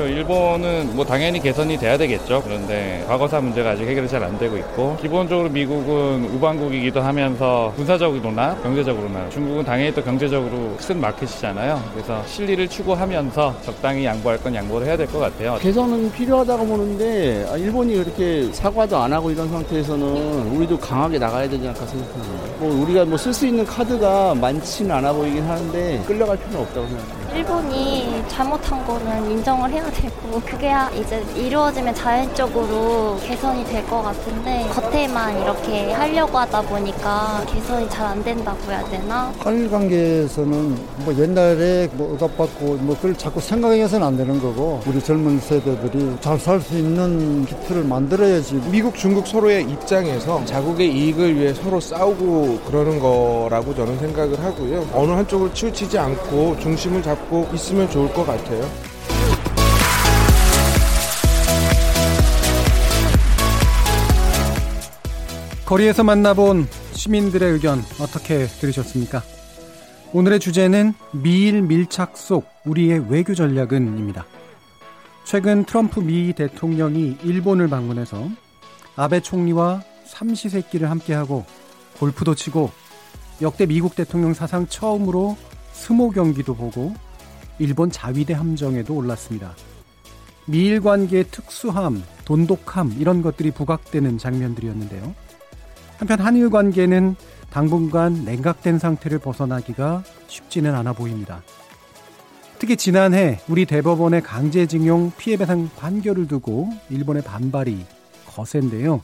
일본은 뭐 당연히 개선이 돼야 되겠죠. 그런데 과거사 문제가 아직 해결이 잘 안 되고 있고 기본적으로 미국은 우방국이기도 하면서 군사적으로나 경제적으로나 중국은 당연히 또 경제적으로 큰 마켓이잖아요. 그래서 실리를 추구하면서 적당히 양보할 건 양보를 해야 될 것 같아요. 개선은 필요하다고 보는데 아, 일본이 그렇게 사과도 안 하고 이런 상태에서는 우리도 강하게 나가야 되지 않을까 생각합니다. 뭐 우리가 뭐 쓸 수 있는 카드가 많지는 않아 보이긴 하는데 끌려갈 필요는 없다고 생각합니다. 일본이 잘못한 거는 인정을 해야 되고 그게 이제 이루어지면 자연적으로 개선이 될 것 같은데 겉에만 이렇게 하려고 하다 보니까 개선이 잘 안 된다고 해야 되나? 한일 관계에서는 뭐 옛날에 뭐 억압받고 뭐 그걸 자꾸 생각해서는 안 되는 거고 우리 젊은 세대들이 잘 살 수 있는 기틀을 만들어야지 미국 중국 서로의 입장에서 자국의 이익을 위해 서로 싸우고 그러는 거라고 저는 생각을 하고요 어느 한쪽을 치우치지 않고 중심을 잡고 있으면 좋을 것 같아요. 거리에서 만나본 시민들의 의견 어떻게 들으셨습니까? 오늘의 주제는 미일 밀착 속 우리의 외교 전략은입니다. 최근 트럼프 미 대통령이 일본을 방문해서 아베 총리와 삼시세끼를 함께하고 골프도 치고 역대 미국 대통령 사상 처음으로 스모 경기도 보고 일본 자위대 함정에도 올랐습니다. 미일 관계의 특수함, 돈독함 이런 것들이 부각되는 장면들이었는데요. 한편 한일 관계는 당분간 냉각된 상태를 벗어나기가 쉽지는 않아 보입니다. 특히 지난해 우리 대법원의 강제징용 피해배상 판결을 두고 일본의 반발이 거센데요.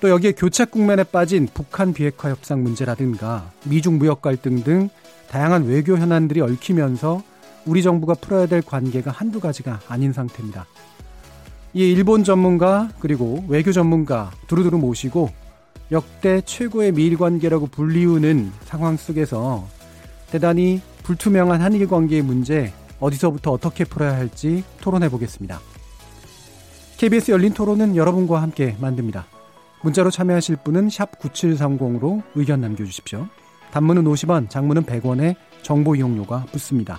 또 여기에 교착 국면에 빠진 북한 비핵화 협상 문제라든가 미중 무역 갈등 등 다양한 외교 현안들이 얽히면서 우리 정부가 풀어야 될 관계가 한두 가지가 아닌 상태입니다. 이 일본 전문가 그리고 외교 전문가 두루두루 모시고 역대 최고의 미일 관계라고 불리우는 상황 속에서 대단히 불투명한 한일 관계의 문제 어디서부터 어떻게 풀어야 할지 토론해 보겠습니다. KBS 열린 토론은 여러분과 함께 만듭니다. 문자로 참여하실 분은 9730으로 의견 남겨주십시오. 단문은 50원, 장문은 100원에 정보 이용료가 붙습니다.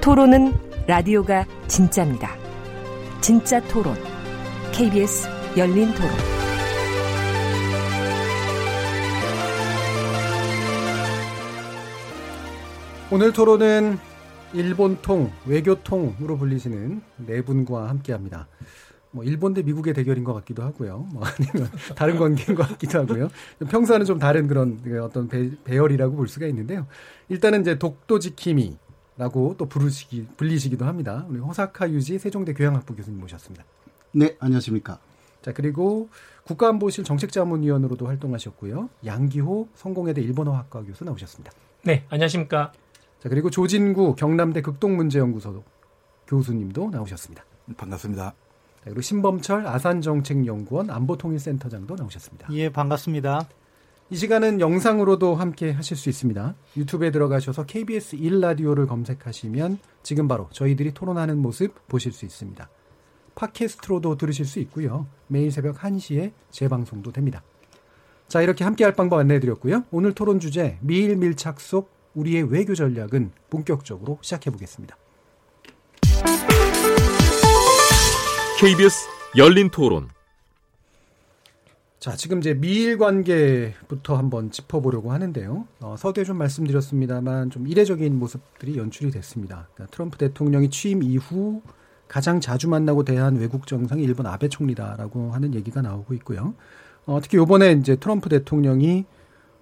토론은 라디오가 진짜입니다. 진짜 토론, KBS 열린 토론. 오늘 토론은 일본통, 외교통으로 불리시는 네 분과 함께 합니다. 뭐 일본 대 미국의 대결인 것 같기도 하고요. 뭐 아니면 다른 관계인 것 같기도 하고요. 평소와는 좀 다른 그런 그 어떤 배, 배열이라고 볼 수가 있는데요. 일단은 이제 독도 지킴이 라고 또 부르시기 불리시기도 합니다. 우리 호사카 유지 세종대 교양학부 교수님 모셨습니다. 네, 안녕하십니까. 자 그리고 국가안보실 정책자문위원으로도 활동하셨고요. 양기호 성공회대 일본어학과 교수 나오셨습니다. 네, 안녕하십니까. 자 그리고 조진구 경남대 극동문제연구소 교수님도 나오셨습니다. 반갑습니다. 그리고 신범철 아산정책연구원 안보통일센터장도 나오셨습니다. 예, 반갑습니다. 이 시간은 영상으로도 함께 하실 수 있습니다. 유튜브에 들어가셔서 KBS 1라디오를 검색하시면 지금 바로 저희들이 토론하는 모습 보실 수 있습니다. 팟캐스트로도 들으실 수 있고요. 매일 새벽 1시에 재방송도 됩니다. 자, 이렇게 함께 할 방법 안내해 드렸고요. 오늘 토론 주제 미일 밀착 속 우리의 외교 전략은 본격적으로 시작해 보겠습니다. KBS 열린 토론. 자, 지금 이제 미일 관계부터 한번 짚어보려고 하는데요. 어, 서두에 좀 말씀드렸습니다만 좀 이례적인 모습들이 연출이 됐습니다. 그러니까 트럼프 대통령이 취임 이후 가장 자주 만나고 대한 외국 정상이 일본 아베 총리다라고 하는 얘기가 나오고 있고요. 어, 특히 요번에 이제 트럼프 대통령이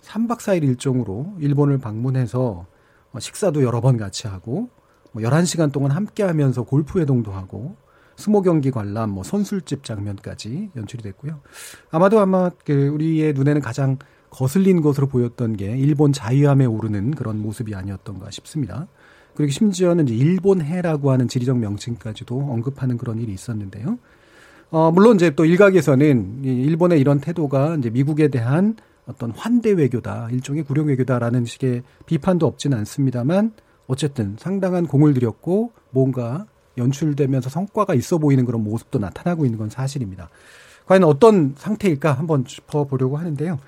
3박 4일 일정으로 일본을 방문해서 어, 식사도 여러 번 같이 하고 뭐 11시간 동안 함께 하면서 골프 회동도 하고 스모 경기 관람, 뭐 선술집 장면까지 연출이 됐고요. 아마도 아마 그 우리의 눈에는 가장 거슬린 것으로 보였던 게 일본 자유함에 오르는 그런 모습이 아니었던가 싶습니다. 그리고 심지어는 이제 일본해라고 하는 지리적 명칭까지도 언급하는 그런 일이 있었는데요. 어, 물론 이제 또 일각에서는 일본의 이런 태도가 이제 미국에 대한 어떤 환대 외교다, 일종의 구령 외교다라는 식의 비판도 없지는 않습니다만 어쨌든 상당한 공을 들였고 뭔가 연출되면서 성과가 있어 보이는 그런 모습도 나타나고 있는 건 사실입니다. 과연 어떤 상태일까 한번 짚어보려고 하는데요.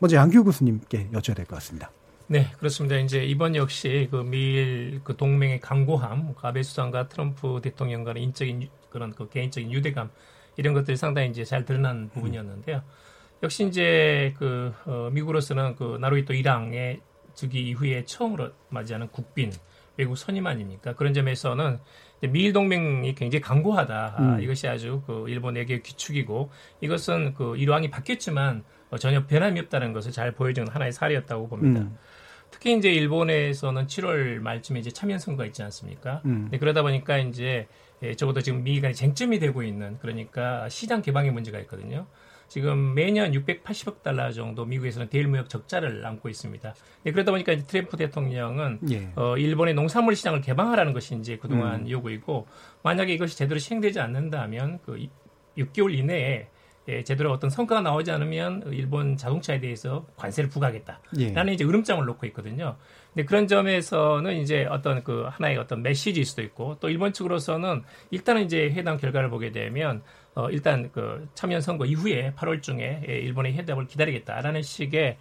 먼저 양규 교수님께 여쭤야 될 것 같습니다. 네, 그렇습니다. 이제 이번 역시 그 미일 그 동맹의 강고함, 아베 수상과 트럼프 대통령 간의 인적인 그런 그 개인적인 유대감 이런 것들이 상당히 이제 잘 드러난 부분이었는데요. 역시 이제 그 어, 미국으로서는 그 나루히토 일왕의 즉위 이후에 처음으로 맞이하는 국빈 외국 선임 아닙니까? 그런 점에서는 미일 동맹이 굉장히 강고하다. 아, 음. 이것이 아주 그 일본에게 귀축이고 이것은 그 일왕이 바뀌었지만 어, 전혀 변함이 없다는 것을 잘 보여주는 하나의 사례였다고 봅니다. 음. 특히 이제 일본에서는 7월 말쯤에 이제 참여 선거가 있지 않습니까? 음. 네, 그러다 보니까 이제 예, 적어도 지금 미 간의 쟁점이 되고 있는 그러니까 시장 개방의 문제가 있거든요. 지금 매년 680억 달러 정도 미국에서는 대일 무역 적자를 안고 있습니다. 네, 그러다 보니까 이제 트럼프 대통령은 예. 어, 일본의 농산물 시장을 개방하라는 것이 이제 그동안 음. 요구이고 만약에 이것이 제대로 시행되지 않는다면 그 6개월 이내에 예, 제대로 어떤 성과가 나오지 않으면 일본 자동차에 대해서 관세를 부과하겠다 라는 예. 이제 으름장을 놓고 있거든요. 근데 그런 점에서는 이제 어떤 그 하나의 어떤 메시지일 수도 있고 또 일본 측으로서는 일단은 이제 회담 결과를 보게 되면 어 일단 그 참여 선거 이후에 8월 중에 예, 일본의 회담을 기다리겠다라는 식의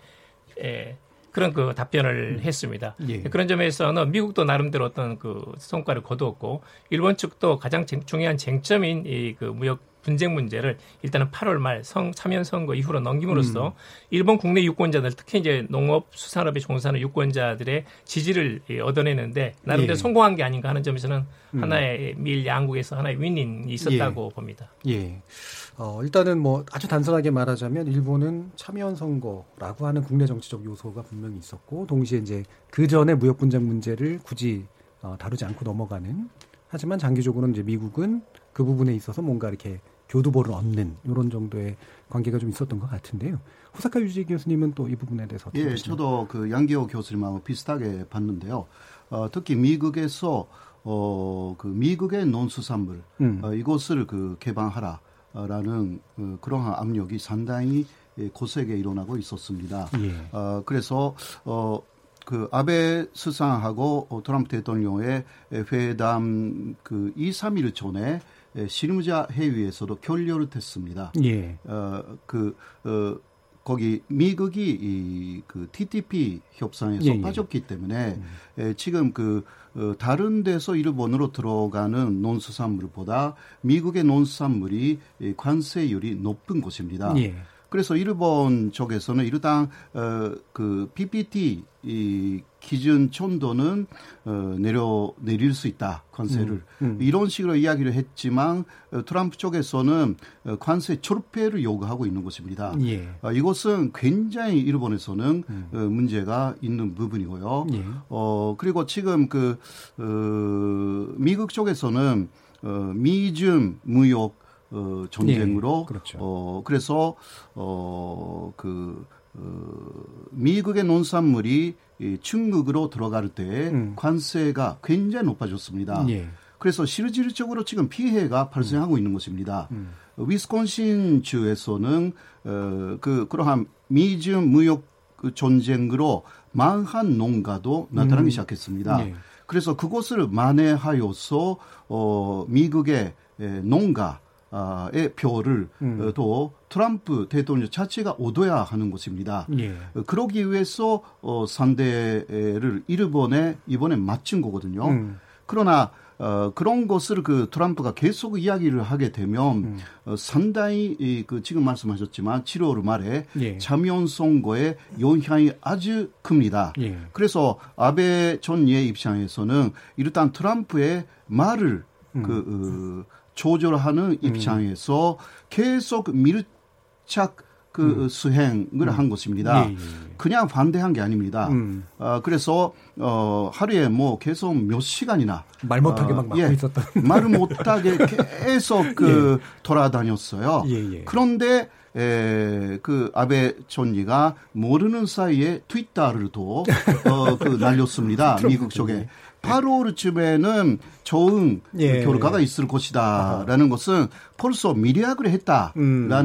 예, 그런 그 답변을 음. 했습니다. 예. 그런 점에서는 미국도 나름대로 어떤 그 성과를 거두었고 일본 측도 가장 중요한 쟁점인 이 그 무역 분쟁 문제를 일단은 8월 말 성, 참여 선거 이후로 넘김으로써 음. 일본 국내 유권자들 특히 이제 농업 수산업에 종사하는 유권자들의 지지를 예, 얻어내는데 나름대로 예. 성공한 게 아닌가 하는 점에서는 음. 하나의 미일 양국에서 하나의 윈이 있었다고 예. 봅니다. 예. 어, 일단은 뭐 아주 단순하게 말하자면 일본은 참여연 선거라고 하는 국내 정치적 요소가 분명히 있었고 동시에 이제 그 전에 무역 분쟁 문제를 굳이 어, 다루지 않고 넘어가는 하지만 장기적으로는 이제 미국은 그 부분에 있어서 뭔가 이렇게 교두보를 얻는 이런 정도의 관계가 좀 있었던 것 같은데요. 호사카 유지 교수님은 또 이 부분에 대해서 어떻게 예, 보시나요? 저도 그 양기호 교수님하고 비슷하게 봤는데요. 어, 특히 미국에서 어, 그 미국의 논수산물 음. 어, 이것을 그 개방하라라는 어, 그러한 압력이 상당히 고세게 일어나고 있었습니다. 예. 어, 그래서 어, 그 아베 수상하고 트럼프 대통령의 회담 그 2, 3일 전에 실무자 회의에서도 결렬을 했습니다. 예. 어, 그, 어, 거기 미국이 이, 그 TTP 협상에서 예, 예. 빠졌기 때문에 음. 에, 지금 그 어, 다른 데서 일본으로 들어가는 논수산물보다 미국의 논수산물이 관세율이 높은 곳입니다. 예. 그래서 일본 쪽에서는 일단 어, 그 PPT 이 기준 촌도는 어, 내려 내릴 수 있다 관세를 음, 음. 이런 식으로 이야기를 했지만 어, 트럼프 쪽에서는 어, 관세 철폐를 요구하고 있는 것입니다. 예. 어, 이것은 굉장히 일본에서는 음. 어, 문제가 있는 부분이고요. 예. 어 그리고 지금 그 어, 미국 쪽에서는 어, 미중 무역 어, 전쟁으로 네, 그렇죠. 어, 그래서 어, 그 어, 미국의 농산물이 이 중국으로 들어갈 때 음. 관세가 굉장히 높아졌습니다. 예. 그래서 실질적으로 지금 피해가 발생하고 음. 있는 것입니다. 음. 위스콘신 주에서는 어, 그 그러한 미중 무역 그 전쟁으로 망한 농가도 나타나기 음. 시작했습니다. 예. 그래서 그것을 만회하여서 어, 미국의 농가 의 표를 음. 어, 또 트럼프 대통령 자체가 얻어야 하는 것입니다. 예. 어, 그러기 위해서 어, 상대를 일본에 이번에 맞춘 거거든요. 음. 그러나 어, 그런 것을 그 트럼프가 계속 이야기를 하게 되면 음. 어, 상당히 이, 그 지금 말씀하셨지만 7월 말에 예. 자면 선거의 영향이 아주 큽니다. 예. 그래서 아베 전예 입장에서는 일단 트럼프의 말을 음. 그 어, 조절하는 음. 입장에서 계속 밀착 그 음. 수행을 음. 한 것입니다. 예, 예, 예. 그냥 반대한 게 아닙니다. 음. 어, 그래서 어, 하루에 뭐 계속 몇 시간이나 말 못하게 어, 막 막고 예, 있었던 말을 못하게 계속 그 예. 돌아다녔어요. 그런데 에, 그 아베 총리가 모르는 사이에 트위터를 또 어, 그 날렸습니다. 미국 쪽에. 8월쯤에는 좋은 예. 결과가 있을 것이다라는 것은 벌써 미리학을 했다라는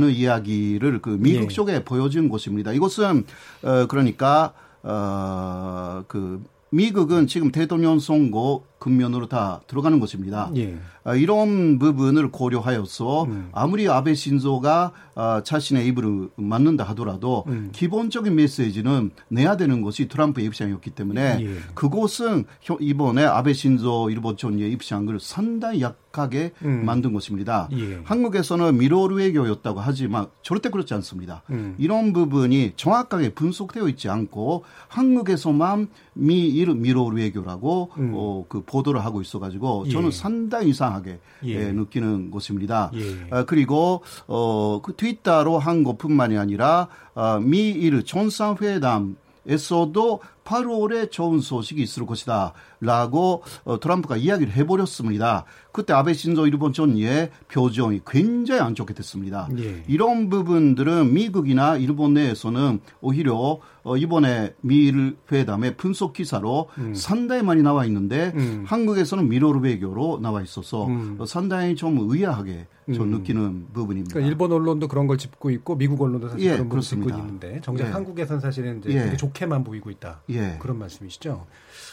음. 이야기를 그 미국 예. 쪽에 보여준 것입니다. 이것은 어 그러니까 어그 미국은 지금 대통령 선거 근면으로 다 들어가는 것입니다. 예. 아, 이런 부분을 고려하여서 음. 아무리 아베 신조가 아, 자신의 입을 맞는다 하더라도 음. 기본적인 메시지는 내야 되는 것이 트럼프의 입장이었기 때문에 예. 그곳은 이번에 아베 신조 일본 총리의 입장을 상당히 약하게 음. 만든 것입니다. 예. 한국에서는 미로르 외교였다고 하지만 절대 그렇지 않습니다. 음. 이런 부분이 정확하게 분석되어 있지 않고 한국에서만 미 미로르 외교라고 음. 어, 그 보도를 하고 있어가지고 예. 저는 상당히 이상하게 예. 예. 느끼는 것입니다. 예. 아, 그리고 어, 그 트위터로 한 것뿐만이 아니라 아, 미일 정상회담 에서도 8월에 좋은 소식이 있을 것이다. 라고 어, 트럼프가 이야기를 해버렸습니다. 그때 아베 신조 일본 총리의 표정이 굉장히 안 좋게 됐습니다. 예. 이런 부분들은 미국이나 일본 내에서는 오히려 어, 이번에 미일 회담의 분석 기사로 음. 상당히 많이 나와 있는데 음. 한국에서는 미로르 외교로 나와 있어서 음. 어, 상당히 좀 의아하게 저 음. 느끼는 부분입니다. 그러니까 일본 언론도 그런 걸 짚고 있고 미국 언론도 사실 예, 그런 걸 짚고 있는데 정작 예. 한국에선 사실은 이제 예. 되게 좋게만 보이고 있다. 예. 그런 말씀이시죠.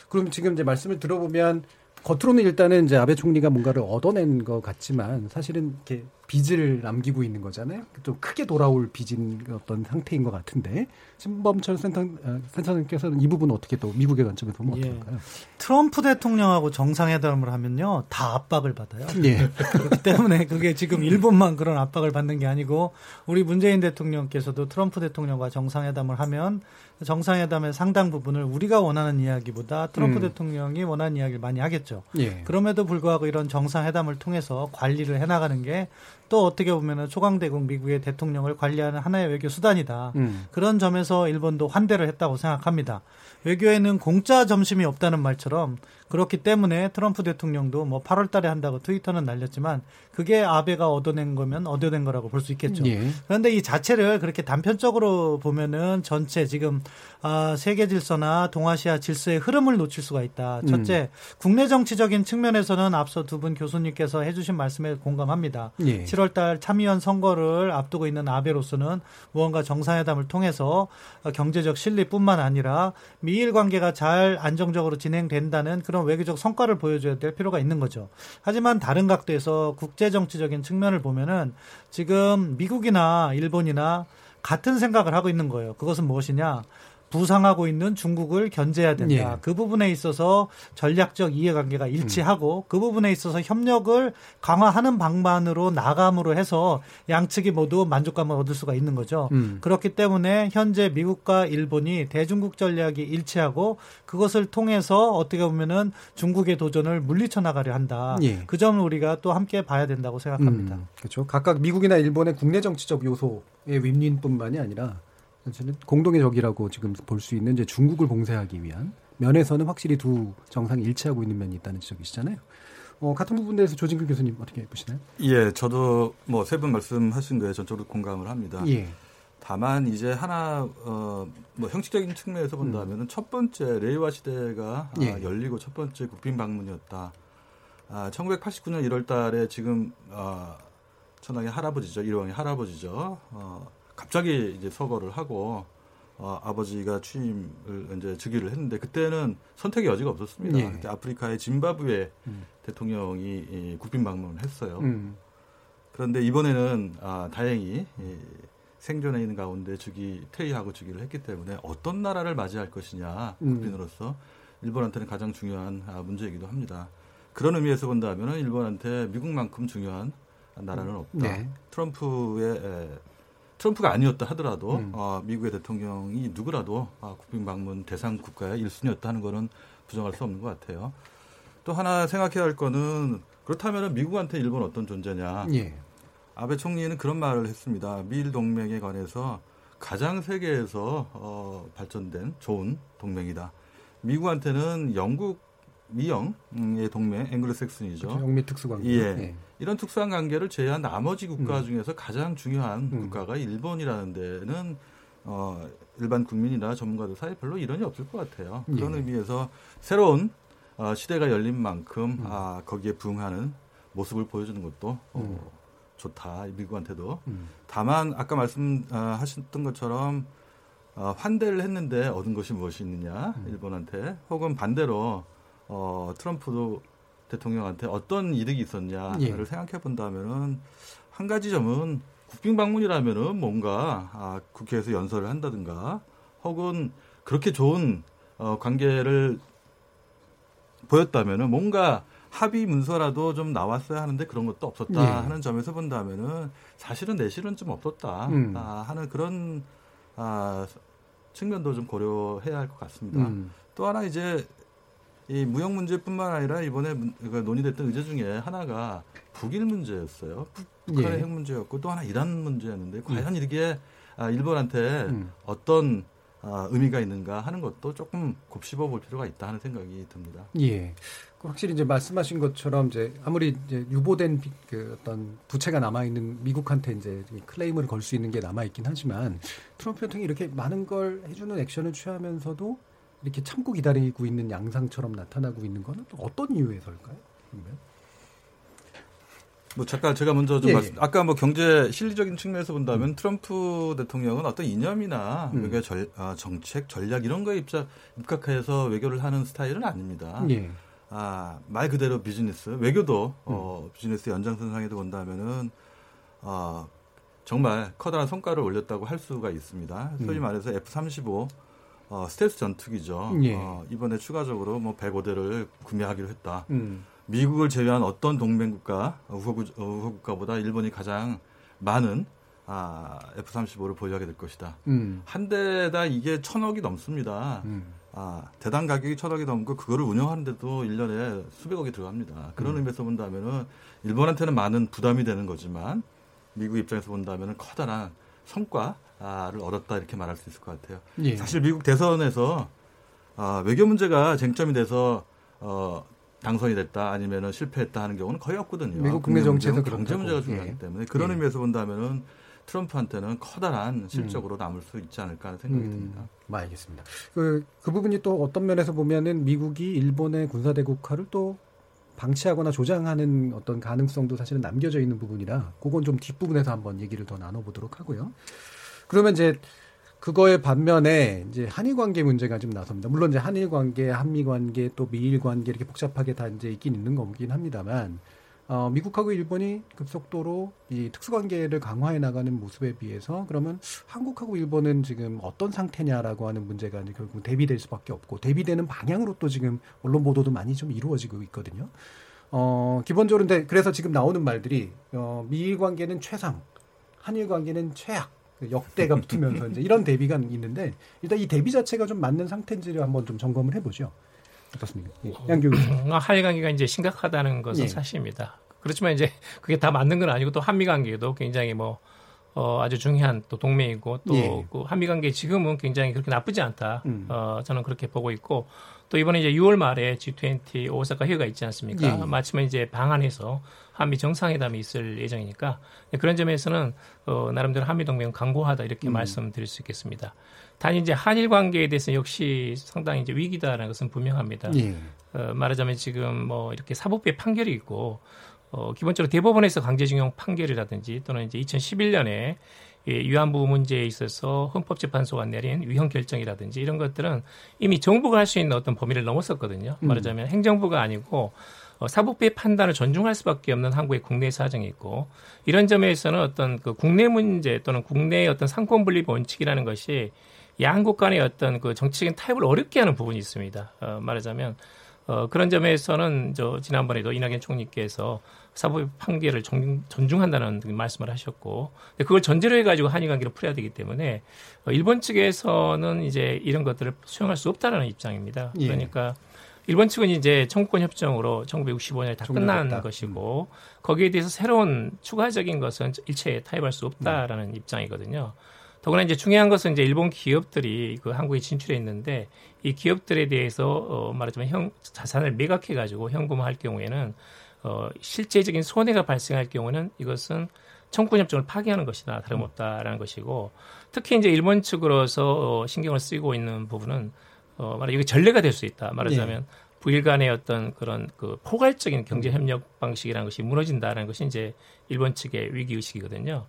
그럼 지금 이제 말씀을 들어보면 겉으로는 일단은 이제 아베 총리가 뭔가를 얻어낸 것 같지만 사실은 이렇게 빚을 남기고 있는 거잖아요. 좀 크게 돌아올 빚인 어떤 상태인 것 같은데 신범철 센터 어, 센터님께서는 이 부분 어떻게 또 미국의 관점에서 보면 예. 어떨까요? 트럼프 대통령하고 정상회담을 하면요 다 압박을 받아요. 예. 그렇기 때문에 그게 지금 일본만 그런 압박을 받는 게 아니고 우리 문재인 대통령께서도 트럼프 대통령과 정상회담을 하면 정상회담의 상당 부분을 우리가 원하는 이야기보다 트럼프 음. 대통령이 원하는 이야기를 많이 하겠죠. 예. 그럼에도 불구하고 이런 정상회담을 통해서 관리를 해나가는 게 또 어떻게 보면은 초강대국 미국의 대통령을 관리하는 하나의 외교 수단이다. 음. 그런 점에서 일본도 환대를 했다고 생각합니다. 외교에는 공짜 점심이 없다는 말처럼 그렇기 때문에 트럼프 대통령도 뭐 8월 달에 한다고 트위터는 날렸지만 그게 아베가 얻어낸 거면 얻어낸 거라고 볼 수 있겠죠. 예. 그런데 이 자체를 그렇게 단편적으로 보면은 전체 지금 아, 세계 질서나 동아시아 질서의 흐름을 놓칠 수가 있다. 첫째, 음. 국내 정치적인 측면에서는 앞서 두 분 교수님께서 해주신 말씀에 공감합니다. 예. 7월 달 참의원 선거를 앞두고 있는 아베로서는 무언가 정상회담을 통해서 경제적 실리뿐만 아니라 미일 관계가 잘 안정적으로 진행된다는 그런 그런 외교적 성과를 보여줘야 될 필요가 있는 거죠. 하지만 다른 각도에서 국제 정치적인 측면을 보면은 지금 미국이나 일본이나 같은 생각을 하고 있는 거예요. 그것은 무엇이냐? 부상하고 있는 중국을 견제해야 된다. 예. 그 부분에 있어서 전략적 이해관계가 일치하고 음. 그 부분에 있어서 협력을 강화하는 방안으로 나감으로 해서 양측이 모두 만족감을 얻을 수가 있는 거죠. 음. 그렇기 때문에 현재 미국과 일본이 대중국 전략이 일치하고 그것을 통해서 어떻게 보면은 중국의 도전을 물리쳐 나가려 한다. 예. 그 점을 우리가 또 함께 봐야 된다고 생각합니다. 음. 그렇죠. 각각 미국이나 일본의 국내 정치적 요소의 윈윈뿐만이 아니라 사실은 공동의 적이라고 지금 볼 수 있는 이제 중국을 봉쇄하기 위한 면에서는 확실히 두 정상이 일치하고 있는 면이 있다는 지적이시잖아요. 어, 같은 부분에 대해서 조진규 교수님 어떻게 보시나요? 예, 저도 뭐 세 분 말씀하신 거에 전적으로 공감을 합니다. 예. 다만 이제 하나 어, 뭐 형식적인 측면에서 본다면 음. 첫 번째 레이와 시대가 아, 예. 아, 열리고 첫 번째 국빈 방문이었다. 아, 1989년 1월달에 지금 아, 천황의 할아버지죠, 일왕의 할아버지죠. 어, 갑자기 이제 서거를 하고 어, 아버지가 취임을 이제 즉위를 했는데 그때는 선택의 여지가 없었습니다. 예. 그때 아프리카의 짐바브웨 음. 대통령이 이, 국빈 방문을 했어요. 음. 그런데 이번에는 아, 다행히 이, 생존해 있는 가운데 즉위 퇴위하고 즉위를 했기 때문에 어떤 나라를 맞이할 것이냐 음. 국빈으로서 일본한테는 가장 중요한 아, 문제이기도 합니다. 그런 의미에서 본다면 일본한테 미국만큼 중요한 나라는 없다. 네. 트럼프의 에, 트럼프가 아니었다 하더라도 음. 어, 미국의 대통령이 누구라도 어, 국빈 방문 대상 국가의 1순위였다 하는 거는 부정할 수 없는 것 같아요. 또 하나 생각해야 할 거는 그렇다면 미국한테 일본 어떤 존재냐. 예. 아베 총리는 그런 말을 했습니다. 미일 동맹에 관해서 가장 세계에서 어, 발전된 좋은 동맹이다. 미국한테는 영국 미영의 동맹 앵글로색슨이죠. 그렇죠. 영미 특수관계. 예. 예. 이런 특수한 관계를 제외한 나머지 국가 음. 중에서 가장 중요한 음. 국가가 일본이라는 데는 어, 일반 국민이나 전문가들 사이 별로 이론이 없을 것 같아요. 그런 예. 의미에서 새로운 어, 시대가 열린 만큼 음. 아, 거기에 부응하는 모습을 보여주는 것도 어, 음. 좋다 미국한테도. 음. 다만 아까 말씀하셨던 것처럼 어, 환대를 했는데 얻은 것이 무엇이 있느냐 음. 일본한테 혹은 반대로 어, 트럼프도 대통령한테 어떤 이득이 있었냐를 예. 생각해 본다면은 한 가지 점은 국빈 방문이라면은 뭔가 아, 국회에서 연설을 한다든가 혹은 그렇게 좋은 어, 관계를 보였다면은 뭔가 합의 문서라도 좀 나왔어야 하는데 그런 것도 없었다 예. 하는 점에서 본다면은 사실은 내실은 좀 없었다 음. 아, 하는 그런 아, 측면도 좀 고려해야 할 것 같습니다. 음. 또 하나 이제 이 무역 문제뿐만 아니라 이번에 그 논의됐던 의제 중에 하나가 북일 문제였어요. 북한의 예. 핵 문제였고 또 하나 이란 문제였는데 과연 음. 이게 아, 일본한테 음. 어떤 아, 의미가 있는가 하는 것도 조금 곱씹어 볼 필요가 있다 하는 생각이 듭니다. 예. 그 확실히 이제 말씀하신 것처럼 이제 아무리 이제 유보된 그 어떤 부채가 남아 있는 미국한테 이제 클레임을 걸 수 있는 게 남아 있긴 하지만 트럼프 대통령이 이렇게 많은 걸 해주는 액션을 취하면서도 이렇게 참고 기다리고 있는 양상처럼 나타나고 있는 거는 또 어떤 이유에서일까요? 그러면? 뭐 잠깐 제가 먼저 좀 예, 말씀. 예. 아까 뭐 경제 실리적인 측면에서 본다면 음. 트럼프 대통령은 어떤 이념이나 음. 외교 절, 아, 정책 전략 이런 거에 입자 입각해서 외교를 하는 스타일은 아닙니다. 예. 아, 말 그대로 비즈니스 외교도 음. 어, 비즈니스 연장선상에도 본다면은 어, 정말 커다란 성과를 올렸다고 할 수가 있습니다. 소위 음. 말해서 F-35 어, 스텔스 전투기죠. 예. 어, 이번에 추가적으로 뭐 105대를 구매하기로 했다. 음. 미국을 제외한 어떤 동맹국가 우호국, 우호국가보다 일본이 가장 많은 아, F-35를 보유하게 될 것이다. 음. 한 대다 이게 천억이 넘습니다. 음. 아, 대당 가격이 천억이 넘고 그거를 운영하는데도 1년에 수백억이 들어갑니다. 그런 음. 의미에서 본다면은 일본한테는 많은 부담이 되는 거지만 미국 입장에서 본다면은 커다란 성과 를 얻었다 이렇게 말할 수 있을 것 같아요. 예. 사실 미국 대선에서 어, 외교 문제가 쟁점이 돼서 어, 당선이 됐다 아니면은 실패했다 하는 경우는 거의 없거든요. 미국 국내 정치에서 경제 문제가 중요하기 예. 때문에 그런 예. 의미에서 본다면은 트럼프한테는 커다란 실적으로 음. 남을 수 있지 않을까 하는 생각이 음. 듭니다. 음, 알겠습니다. 그, 그 부분이 또 어떤 면에서 보면은 미국이 일본의 군사대국화를 또 방치하거나 조장하는 어떤 가능성도 사실은 남겨져 있는 부분이라 그건 좀 뒷부분에서 한번 얘기를 더 나눠보도록 하고요. 그러면 이제 그거에 반면에 이제 한일 관계 문제가 좀 나섭니다. 물론 이제 한일 관계, 한미 관계, 또 미일 관계 이렇게 복잡하게 다 이제 있긴 있는 거긴 합니다만 어, 미국하고 일본이 급속도로 이 특수관계를 강화해 나가는 모습에 비해서 그러면 한국하고 일본은 지금 어떤 상태냐라고 하는 문제가 이제 결국 대비될 수밖에 없고 대비되는 방향으로 또 지금 언론 보도도 많이 좀 이루어지고 있거든요. 어, 기본적으로 근데 그래서 지금 나오는 말들이 어, 미일 관계는 최상, 한일 관계는 최악. 그 역대가 붙으면서 이제 이런 대비가 있는데 일단 이 대비 자체가 좀 맞는 상태인지를 한번 좀 점검을 해보죠. 어떻습니까? 예. 양교 어, 한일 관계가 이제 심각하다는 것은 예. 사실입니다. 그렇지만 이제 그게 다 맞는 건 아니고 또 한미 관계도 굉장히 뭐 어, 아주 중요한 또 동맹이고 또그 예. 그 한미 관계 지금은 굉장히 그렇게 나쁘지 않다. 음. 어, 저는 그렇게 보고 있고 또 이번에 이제 6월 말에 G20 오사카 회의가 있지 않습니까? 예. 마침 이제 방안에서 한미 정상회담이 있을 예정이니까 그런 점에서는 어, 나름대로 한미 동맹 강고하다 이렇게 음. 말씀드릴 수 있겠습니다. 단 이제 한일 관계에 대해서 역시 상당히 이제 위기다라는 것은 분명합니다. 예. 어, 말하자면 지금 뭐 이렇게 사법부의 판결이 있고 어, 기본적으로 대법원에서 강제징용 판결이라든지 또는 이제 2011년에 예, 위안부 문제에 있어서 헌법재판소가 내린 위헌 결정이라든지 이런 것들은 이미 정부가 할 수 있는 어떤 범위를 넘었었거든요. 음. 말하자면 행정부가 아니고 어, 사법부의 판단을 존중할 수밖에 없는 한국의 국내 사정이 있고 이런 점에서는 어떤 그 국내 문제 또는 국내의 어떤 삼권 분립 원칙이라는 것이 양국 간의 어떤 그 정치적인 타협을 어렵게 하는 부분이 있습니다. 어, 말하자면 어, 그런 점에서는 저 지난번에도 이낙연 총리께서 사법의 판결을 존, 존중한다는 말씀을 하셨고 그걸 전제로 해가지고 한일 관계를 풀어야 되기 때문에 어, 일본 측에서는 이제 이런 것들을 수용할 수 없다라는 입장입니다. 예. 그러니까 일본 측은 이제 청구권 협정으로 1965년에 다 끝난 됐다. 것이고 음. 거기에 대해서 새로운 추가적인 것은 일체 타협할 수 없다라는 음. 입장이거든요. 더구나 이제 중요한 것은 이제 일본 기업들이 그 한국에 진출해 있는데 이 기업들에 대해서 어 말하자면 형 자산을 매각해 가지고 현금화할 경우에는 어 실제적인 손해가 발생할 경우는 이것은 청구권 협정을 파기하는 것이다 다름없다라는 것이고 특히 이제 일본 측으로서 어 신경을 쓰고 있는 부분은 어 말하 이게 전례가 될 수 있다 말하자면 네. 부일 간의 어떤 그런 그 포괄적인 경제 협력 방식이라는 것이 무너진다라는 것이 이제 일본 측의 위기 의식이거든요.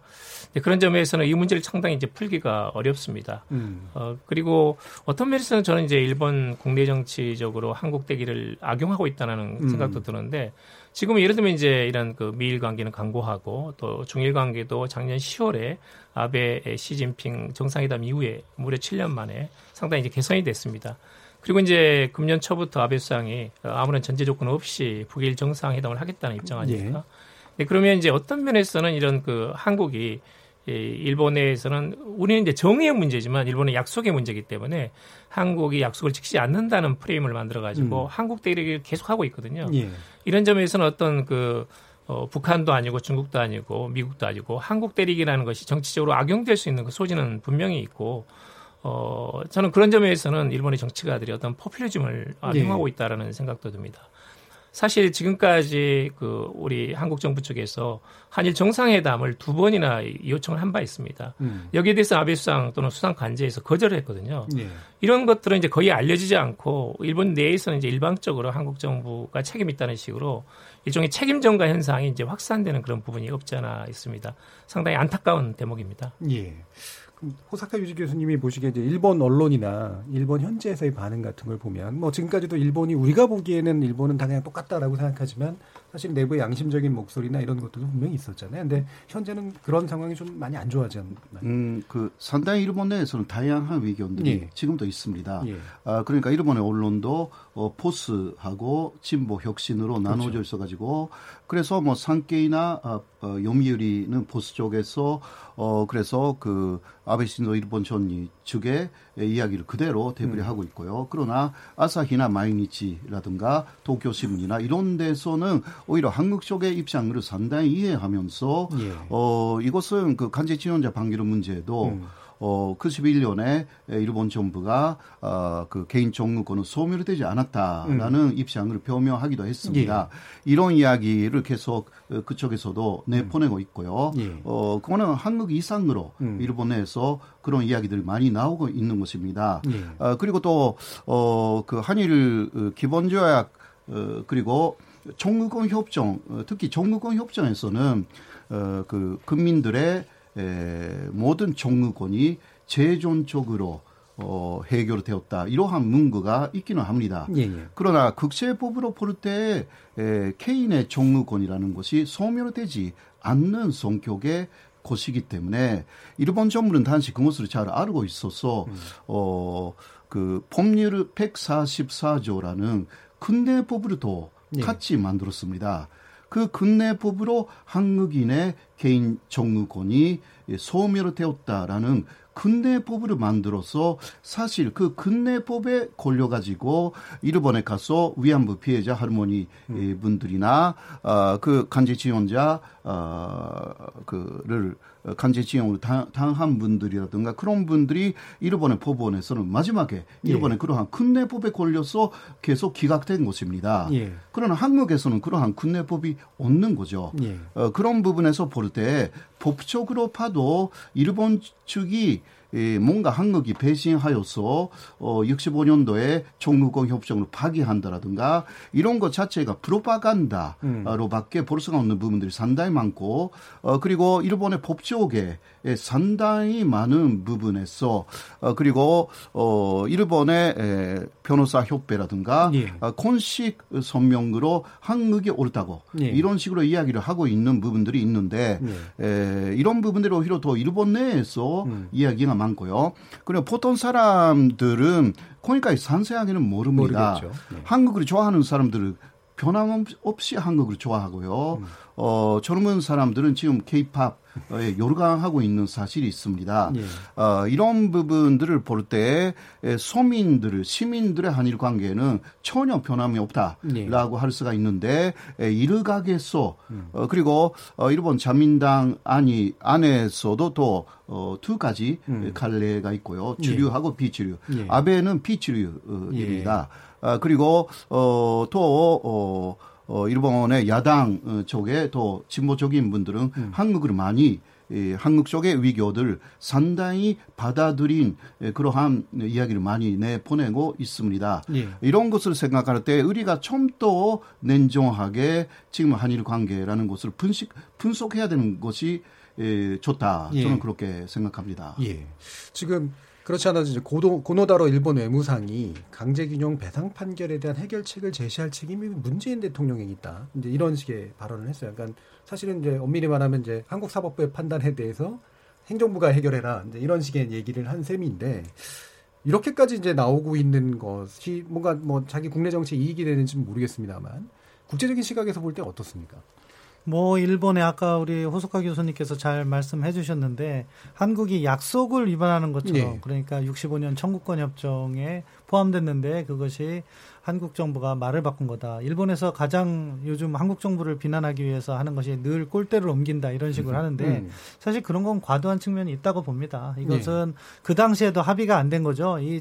그런 점에서는 이 문제를 상당히 이제 풀기가 어렵습니다. 음. 어, 그리고 어떤 면에서는 저는 이제 일본 국내 정치적으로 한국 대기를 악용하고 있다는 음. 생각도 드는데 지금 예를 들면 이제 이런 그 미일 관계는 강고하고 또 중일 관계도 작년 10월에 아베 시진핑 정상회담 이후에 무려 7년 만에 상당히 이제 개선이 됐습니다. 그리고 이제 금년 초부터 아베 수상이 아무런 전제 조건 없이 북일 정상회담을 하겠다는 입장 아닙니까? 예. 네, 그러면 이제 어떤 면에서는 이런 그 한국이 이 일본에서는 우리는 이제 정의의 문제지만 일본은 약속의 문제이기 때문에 한국이 약속을 지키지 않는다는 프레임을 만들어 가지고 음. 한국 대리를 계속하고 있거든요. 예. 이런 점에서는 어떤 그 어, 북한도 아니고 중국도 아니고 미국도 아니고 한국 대리기라는 것이 정치적으로 악용될 수 있는 그 소지는 분명히 있고 어, 저는 그런 점에서는 일본의 정치가들이 어떤 포퓰리즘을 악용하고 네. 있다라는 생각도 듭니다. 사실 지금까지 그 우리 한국 정부 쪽에서 한일 정상회담을 두 번이나 요청을 한 바 있습니다. 음. 여기에 대해서 아베 수상 또는 수상 관제에서 거절을 했거든요. 네. 이런 것들은 이제 거의 알려지지 않고 일본 내에서는 이제 일방적으로 한국 정부가 책임 있다는 식으로 일종의 책임 전가 현상이 이제 확산되는 그런 부분이 없지 않아 있습니다. 상당히 안타까운 대목입니다. 예. 호사카 유지 교수님이 보시기에 이제 일본 언론이나 일본 현지에서의 반응 같은 걸 보면 뭐 지금까지도 일본이 우리가 보기에는 일본은 다 그냥 똑같다라고 생각하지만 사실 내부의 양심적인 목소리나 이런 것들도 분명히 있었잖아요. 근데 현재는 그런 상황이 좀 많이 안 좋아지 않나요? 음, 그 상당히 일본 내에서는 다양한 의견들이 예. 지금도 있습니다. 예. 아, 그러니까 일본의 언론도 어, 포스하고 진보 혁신으로 나눠져 그렇죠. 있어가지고 그래서 뭐 산케이나 어, 어, 요미우리는 보수 쪽에서 어 그래서 그 아베 신조 일본 전이 측의 이야기를 그대로 대부리하고 음. 있고요. 그러나 아사히나 마이니치라든가 도쿄 신문이나 이런 데서는 오히려 한국 쪽의 입장을 상당히 이해하면서 예. 어 이것은 그 간제 지원자 방기로 문제도 음. 어, 그 11년에 일본 정부가 어, 그 개인 정무권은 소멸되지 않았다라는 음. 입장을 표명하기도 했습니다. 예. 이런 이야기를 계속 어, 그쪽에서도 내보내고 있고요. 예. 어, 그거는 한국 이상으로 음. 일본에서 그런 이야기들이 많이 나오고 있는 것입니다. 예. 어, 그리고 또, 어, 그 한일 어, 기본조약, 어, 그리고 정무권 협정, 어, 특히 정무권 협정에서는 어, 그 국민들의 에, 모든 종무권이 재존적으로 어, 해결되었다. 이러한 문구가 있기는 합니다. 예, 예. 그러나 국제법으로 볼 때 개인의 종무권이라는 것이 소멸되지 않는 성격의 것이기 때문에 일본 정부는 단지 그것을 잘 알고 있어서 음. 어, 그 법률 144조라는 근대법을 또 예. 같이 만들었습니다. 그 근내법으로 한국인의 개인 정무권이 소멸되었다라는 근내법을 만들어서 사실 그 근내법에 걸려가지고 일본에 가서 위안부 피해자 할머니 음. 분들이나 어, 그 간제 지원자 어, 그를 간제 지형으로 당한 분들이라든가 그런 분들이 일본의 법원에서는 마지막에 예. 일본의 예. 그러한 큰내법에 걸려서 계속 기각된 것입니다. 예. 그러나 한국에서는 그러한 큰내법이 없는 거죠. 예. 어, 그런 부분에서 볼 때 법적으로 봐도 일본 측이 예, 뭔가 한국이 배신하여서 어 65년도에 종무공 협정을 파기한다라든가 이런 것 자체가 프로파간다로밖에 볼 수가 없는 부분들이 상당히 많고 어 그리고 일본의 법조계 상당히 많은 부분에서 어 그리고 어 일본의 에, 변호사 협회라든가 예. 어, 콘식 선명으로 한국이 옳다고 예. 이런 식으로 이야기를 하고 있는 부분들이 있는데 예. 에, 이런 부분들이 오히려 더 일본 내에서 음. 이야기가 많 고요. 그리고 보통 사람들은 코니까지 상세하게는 모릅니다. 네. 한국을 좋아하는 사람들은 변함없이 한국을 좋아하고요. 음. 어, 젊은 사람들은 지금 케이팝 에 요르강하고 있는 사실이 있습니다. 예. 어, 이런 부분들을 볼 때 소민들, 시민들의 한일 관계는 전혀 변함이 없다라고 예. 할 수가 있는데 에, 일각에서 음. 어, 그리고 어, 일본 자민당 안이 안에서도 또 어, 두 가지 음. 갈래가 있고요. 주류하고 예. 비주류. 예. 아베는 비주류입니다. 예. 아, 그리고 어, 또 어, 어, 일본의 야당 어, 쪽에 또 진보적인 분들은 음. 한국을 많이 예, 한국 쪽의 위교들 상당히 받아들인 예, 그러한 이야기를 많이 내보내고 있습니다. 예. 이런 것을 생각할 때 우리가 좀 더 냉정하게 지금 한일 관계라는 것을 분식, 분석해야 되는 것이 예, 좋다. 저는 예. 그렇게 생각합니다. 예. 지금 그렇지 않아도 이제 고도, 고노다로 일본 외무상이 강제균용 배상 판결에 대한 해결책을 제시할 책임이 문재인 대통령에 있다. 이제 이런 식의 발언을 했어요. 그러니까 사실은 이제 엄밀히 말하면 이제 한국 사법부의 판단에 대해서 행정부가 해결해라. 이제 이런 식의 얘기를 한 셈인데 이렇게까지 이제 나오고 있는 것이 뭔가 뭐 자기 국내 정치 이익이 되는지는 모르겠습니다만 국제적인 시각에서 볼 때 어떻습니까? 뭐 일본의 아까 우리 호소카 교수님께서 잘 말씀해 주셨는데 한국이 약속을 위반하는 것처럼 네. 그러니까 65년 청구권 협정에 포함됐는데 그것이 한국 정부가 말을 바꾼 거다. 일본에서 가장 요즘 한국 정부를 비난하기 위해서 하는 것이 늘 꼴대를 옮긴다 이런 식으로 음. 하는데 음. 사실 그런 건 과도한 측면이 있다고 봅니다. 이것은 네. 그 당시에도 합의가 안 된 거죠. 이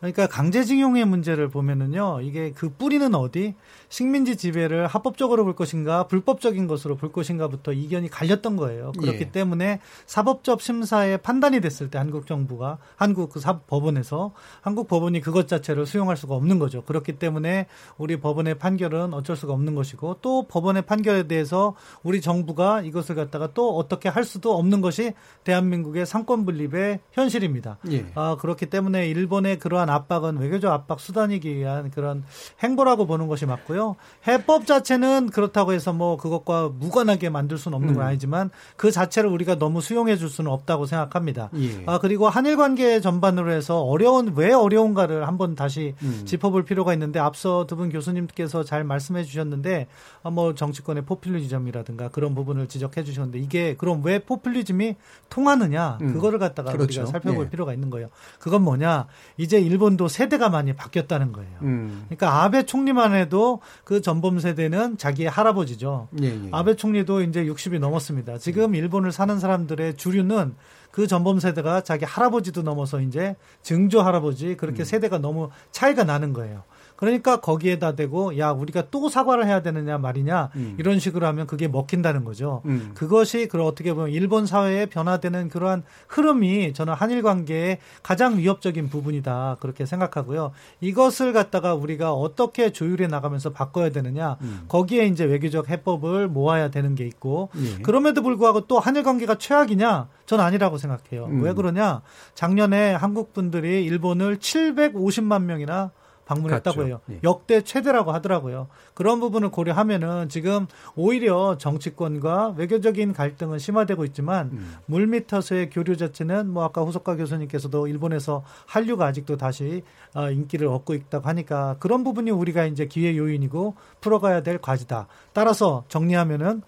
그러니까 강제징용의 문제를 보면은요. 이게 그 뿌리는 어디? 식민지 지배를 합법적으로 볼 것인가 불법적인 것으로 볼 것인가부터 이견이 갈렸던 거예요. 그렇기 예. 때문에 사법적 심사에 판단이 됐을 때 한국 정부가 한국 그 사법 법원에서 한국 법원이 그것 자체를 수용할 수가 없는 거죠. 그렇기 때문에 우리 법원의 판결은 어쩔 수가 없는 것이고 또 법원의 판결에 대해서 우리 정부가 이것을 갖다가 또 어떻게 할 수도 없는 것이 대한민국의 상권 분립의 현실입니다. 예. 아, 그렇기 때문에 일본의 그러한 압박은 외교적 압박 수단이기 위한 그런 행보라고 보는 것이 맞고요. 해법 자체는 그렇다고 해서 뭐 그것과 무관하게 만들 수는 없는 건 음. 아니지만 그 자체를 우리가 너무 수용해 줄 수는 없다고 생각합니다. 예. 아, 그리고 한일 관계 전반으로 해서 어려운 왜 어려운가를 한번 다시 음. 짚어볼 필요가 있는 있는데 앞서 두 분 교수님께서 잘 말씀해 주셨는데 아, 뭐 정치권의 포퓰리즘이라든가 그런 부분을 지적해 주셨는데 이게 그럼 왜 포퓰리즘이 통하느냐 음. 그거를 갖다가 그렇죠. 우리가 살펴볼 네. 필요가 있는 거예요. 그건 뭐냐 이제 일본도 세대가 많이 바뀌었다는 거예요. 음. 그러니까 아베 총리만 해도 그 전범 세대는 자기의 할아버지죠. 예, 예. 아베 총리도 이제 60이 넘었습니다. 지금 음. 일본을 사는 사람들의 주류는 그 전범 세대가 자기 할아버지도 넘어서 이제 증조 할아버지 그렇게 음. 세대가 너무 차이가 나는 거예요. 그러니까 거기에다 대고 야 우리가 또 사과를 해야 되느냐 말이냐 음. 이런 식으로 하면 그게 먹힌다는 거죠. 음. 그것이 그 어떻게 보면 일본 사회에 변화되는 그러한 흐름이 저는 한일 관계의 가장 위협적인 부분이다 그렇게 생각하고요. 이것을 갖다가 우리가 어떻게 조율해 나가면서 바꿔야 되느냐 음. 거기에 이제 외교적 해법을 모아야 되는 게 있고 예. 그럼에도 불구하고 또 한일 관계가 최악이냐 전 아니라고 생각해요. 왜 음. 그러냐 작년에 한국 분들이 일본을 750만 명이나 방문했다고 해요. 예. 역대 최대라고 하더라고요. 그런 부분을 고려하면은 지금 오히려 정치권과 외교적인 갈등은 심화되고 있지만 음. 물밑에서의 교류 자체는 뭐 아까 후속가 교수님께서도 일본에서 한류가 아직도 다시 어, 인기를 얻고 있다고 하니까 그런 부분이 우리가 이제 기회 요인이고 풀어가야 될 과제다. 따라서 정리하면은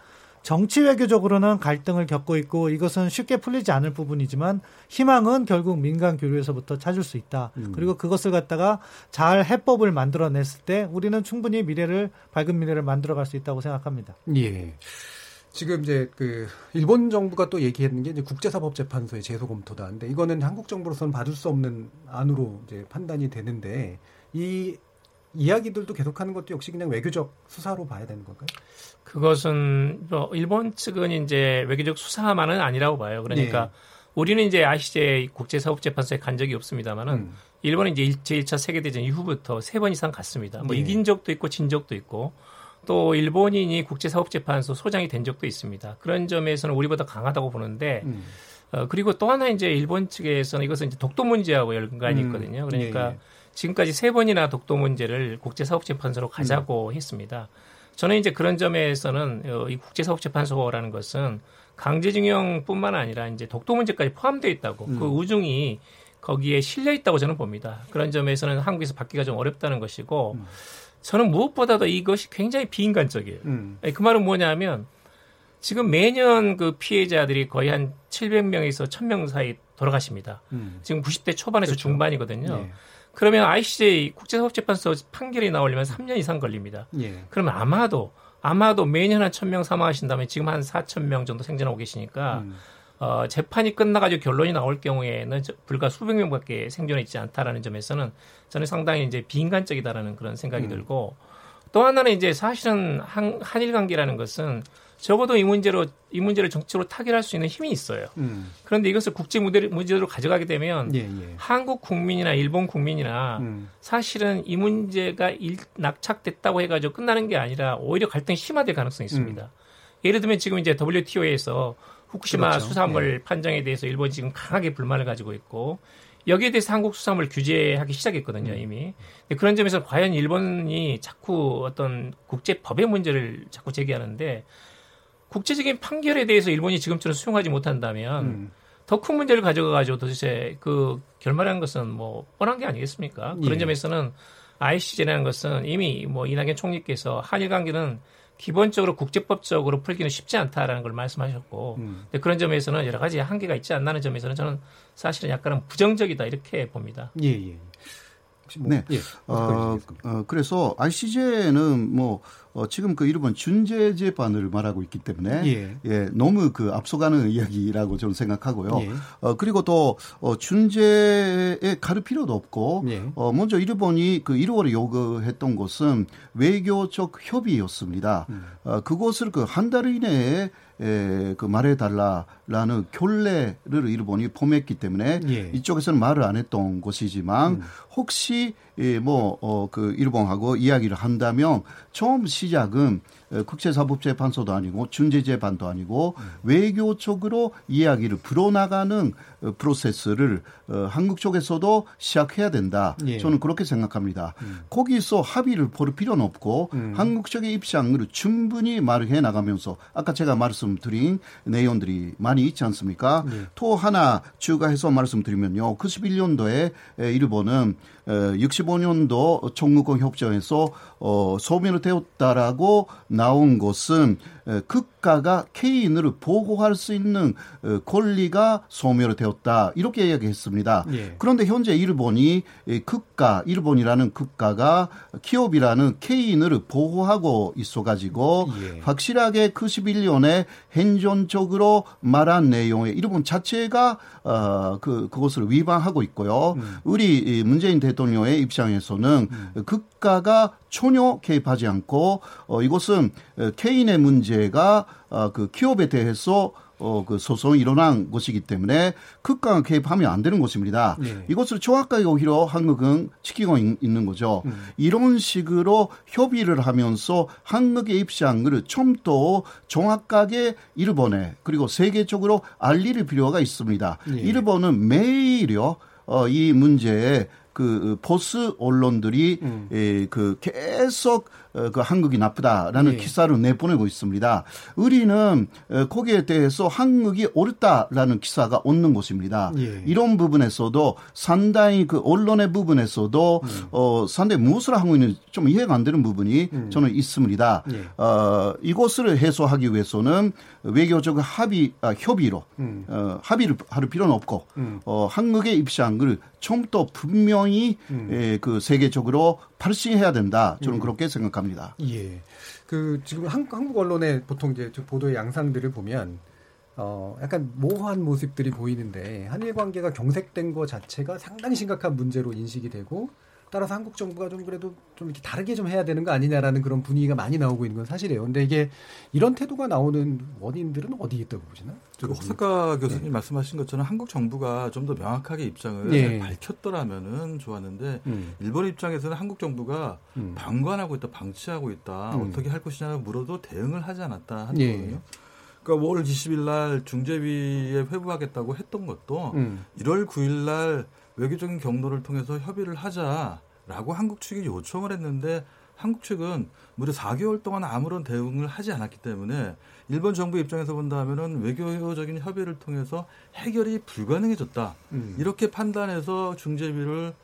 정치 외교적으로는 갈등을 겪고 있고 이것은 쉽게 풀리지 않을 부분이지만 희망은 결국 민간 교류에서부터 찾을 수 있다. 음. 그리고 그것을 갖다가 잘 해법을 만들어냈을 때 우리는 충분히 미래를 밝은 미래를 만들어갈 수 있다고 생각합니다. 예. 지금 이제 그 일본 정부가 또 얘기했는 게 이제 국제사법재판소의 제소 검토다. 근데 이거는 한국 정부로서는 받을 수 없는 안으로 이제 판단이 되는데 이 이야기들도 계속하는 것도 역시 그냥 외교적 수사로 봐야 되는 건가요? 그것은 뭐 일본 측은 이제 외교적 수사만은 아니라고 봐요. 그러니까 네. 우리는 이제 ICJ 국제사법재판소에 간 적이 없습니다만은 음. 일본은 이제 제1차 세계대전 이후부터 세 번 이상 갔습니다. 뭐 네. 이긴 적도 있고 진 적도 있고 또 일본인이 국제사법재판소 소장이 된 적도 있습니다. 그런 점에서는 우리보다 강하다고 보는데 음. 어, 그리고 또 하나 이제 일본 측에서는 이것은 이제 독도 문제하고 연관이 음. 있거든요. 그러니까 네. 지금까지 세 번이나 독도 문제를 국제사법재판소로 가자고 음. 했습니다. 저는 이제 그런 점에서는 어, 이 국제사법재판소라는 것은 강제징용뿐만 아니라 이제 독도 문제까지 포함되어 있다고 음. 그 우중이 거기에 실려 있다고 저는 봅니다. 그런 점에서는 한국에서 받기가 좀 어렵다는 것이고 음. 저는 무엇보다도 이것이 굉장히 비인간적이에요. 음. 그 말은 뭐냐면 지금 매년 그 피해자들이 거의 한 700명에서 1000명 사이 돌아가십니다. 음. 지금 90대 초반에서 그렇죠. 중반이거든요. 예. 그러면 ICJ 국제사법재판소 판결이 나오려면 3년 이상 걸립니다. 예. 그러면 아마도 아마도 매년 한 1000명 사망하신다면 지금 한 4000명 정도 생존하고 계시니까 음. 어, 재판이 끝나가지고 결론이 나올 경우에는 불과 수백 명밖에 생존해 있지 않다라는 점에서는 저는 상당히 이제 비인간적이다라는 그런 생각이 음. 들고 또 하나는 이제 사실은 한, 한일 관계라는 것은 적어도 이 문제로 이 문제를 정치로 타결할 수 있는 힘이 있어요. 음. 그런데 이것을 국제 문제로 가져가게 되면 예, 예. 한국 국민이나 일본 국민이나 음. 사실은 이 문제가 일, 낙착됐다고 해가지고 끝나는 게 아니라 오히려 갈등이 심화될 가능성이 있습니다. 음. 예를 들면 지금 이제 WTO에서 후쿠시마 그렇죠. 수산물 예. 판정에 대해서 일본이 지금 강하게 불만을 가지고 있고 여기에 대해서 한국 수산물 규제하기 시작했거든요 음. 이미. 그런 점에서 과연 일본이 자꾸 어떤 국제 법의 문제를 자꾸 제기하는데 국제적인 판결에 대해서 일본이 지금처럼 수용하지 못한다면 음. 더큰 문제를 가져가가지고 도대체 그 결말한 것은 뭐 뻔한 게 아니겠습니까? 그런 예. 점에서는 ICJ라는 것은 이미 뭐 이낙연 총리께서 한일 관계는 기본적으로 국제법적으로 풀기는 쉽지 않다라는 걸 말씀하셨고 음. 그런 점에서는 여러 가지 한계가 있지 않나는 점에서는 저는 사실은 약간은 부정적이다 이렇게 봅니다. 예, 예. 뭐, 네. 예, 어, 어, 그래서 ICJ는 뭐 어, 지금 그 일본 준재 재판을 말하고 있기 때문에 예. 예. 너무 그 앞서가는 이야기라고 저는 생각하고요. 예. 어, 그리고 또 어, 준재에 가를 필요도 없고 예. 어, 먼저 일본이 그 1월에 요구했던 것은 외교적 협의였습니다. 음. 어, 그것을 그 한 달 이내에 에, 그 말해달라라는 결례를 일본이 포함했기 때문에 예. 이쪽에서는 말을 안 했던 것이지만 음. 혹시 예, 뭐, 어, 그 일본하고 이야기를 한다면 처음 시작은 국제사법재판소도 아니고 중재재판도 아니고 음. 외교적으로 이야기를 불어나가는 어, 프로세스를 어, 한국 쪽에서도 시작해야 된다. 예. 저는 그렇게 생각합니다. 음. 거기서 합의를 볼 필요는 없고 음. 한국 쪽의 입장을 충분히 말을 해 나가면서 아까 제가 말씀드린 내용들이 많이 있지 않습니까? 예. 또 하나 추가해서 말씀드리면요. 91년도에 일본은 65년도 청구권 협정에서 어, 소멸을 되었다라고 나온 것은 국가가 개인을 보호할 수 있는 어, 권리가 소멸되었다 이렇게 이야기했습니다. 예. 그런데 현재 일본이 국가 일본이라는 국가가 기업이라는 개인을 보호하고 있어가지고 예. 확실하게 91년에 행정적으로 말한 내용에 일본 자체가 어, 그 그것을 위반하고 있고요. 음. 우리 문재인 대통령의 입장에서는 음. 국가가 전혀 개입하지 않고 어, 이것은 개인의 문제가 어, 그 기업에 대해서 어, 그 소송이 일어난 것이기 때문에 극강 개입하면 안 되는 것입니다. 네. 이것을 정확하게 오히려 한국은 지키고 있, 는 거죠. 음. 이런 식으로 협의를 하면서 한국의 입장을 좀더 정확하게 일본에 그리고 세계적으로 알릴 필요가 있습니다. 네. 일본은 매일요, 어, 이 문제에 그 보스 언론들이 음. 에, 그 계속 어, 그 한국이 나쁘다라는 예. 기사를 내보내고 있습니다. 우리는 어, 거기에 대해서 한국이 옳다라는 기사가 없는 것입니다. 예. 이런 부분에서도 상당히 그 언론의 부분에서도 음. 어, 상당히 무엇을 하고 있는지 좀 이해가 안 되는 부분이 음. 저는 있습니다. 예. 어, 이것을 해소하기 위해서는 외교적 합의, 아, 협의로 음. 어, 합의를 할 필요는 없고 음. 어, 한국의 입장을 좀 더 분명히 음. 에, 그 세계적으로 발신해야 된다. 저는 음. 그렇게 생각합니다. 예. 그 지금 한, 한국 언론의 보통 이제 보도의 양상들을 보면 어, 약간 모호한 모습들이 보이는데 한일 관계가 경색된 것 자체가 상당히 심각한 문제로 인식이 되고 따라서 한국 정부가 좀 그래도 좀 이렇게 다르게 좀 해야 되는 거 아니냐라는 그런 분위기가 많이 나오고 있는 건 사실이에요. 근데 이게 이런 태도가 나오는 원인들은 어디에 있다고 보시나요? 그 허석가 교수님 네. 말씀하신 것처럼 한국 정부가 좀 더 명확하게 입장을 네. 밝혔더라면은 좋았는데 음. 일본 입장에서는 한국 정부가 음. 방관하고 있다, 방치하고 있다, 음. 어떻게 할 것이냐고 물어도 대응을 하지 않았다 하는 예. 거거든요. 그러니까 5월 20일 날 중재위에 회부하겠다고 했던 것도 음. 1월 9일 날 외교적인 경로를 통해서 협의를 하자라고 한국 측이 요청을 했는데 한국 측은 무려 4개월 동안 아무런 대응을 하지 않았기 때문에 일본 정부 입장에서 본다면은 외교적인 협의를 통해서 해결이 불가능해졌다. 음. 이렇게 판단해서 중재비를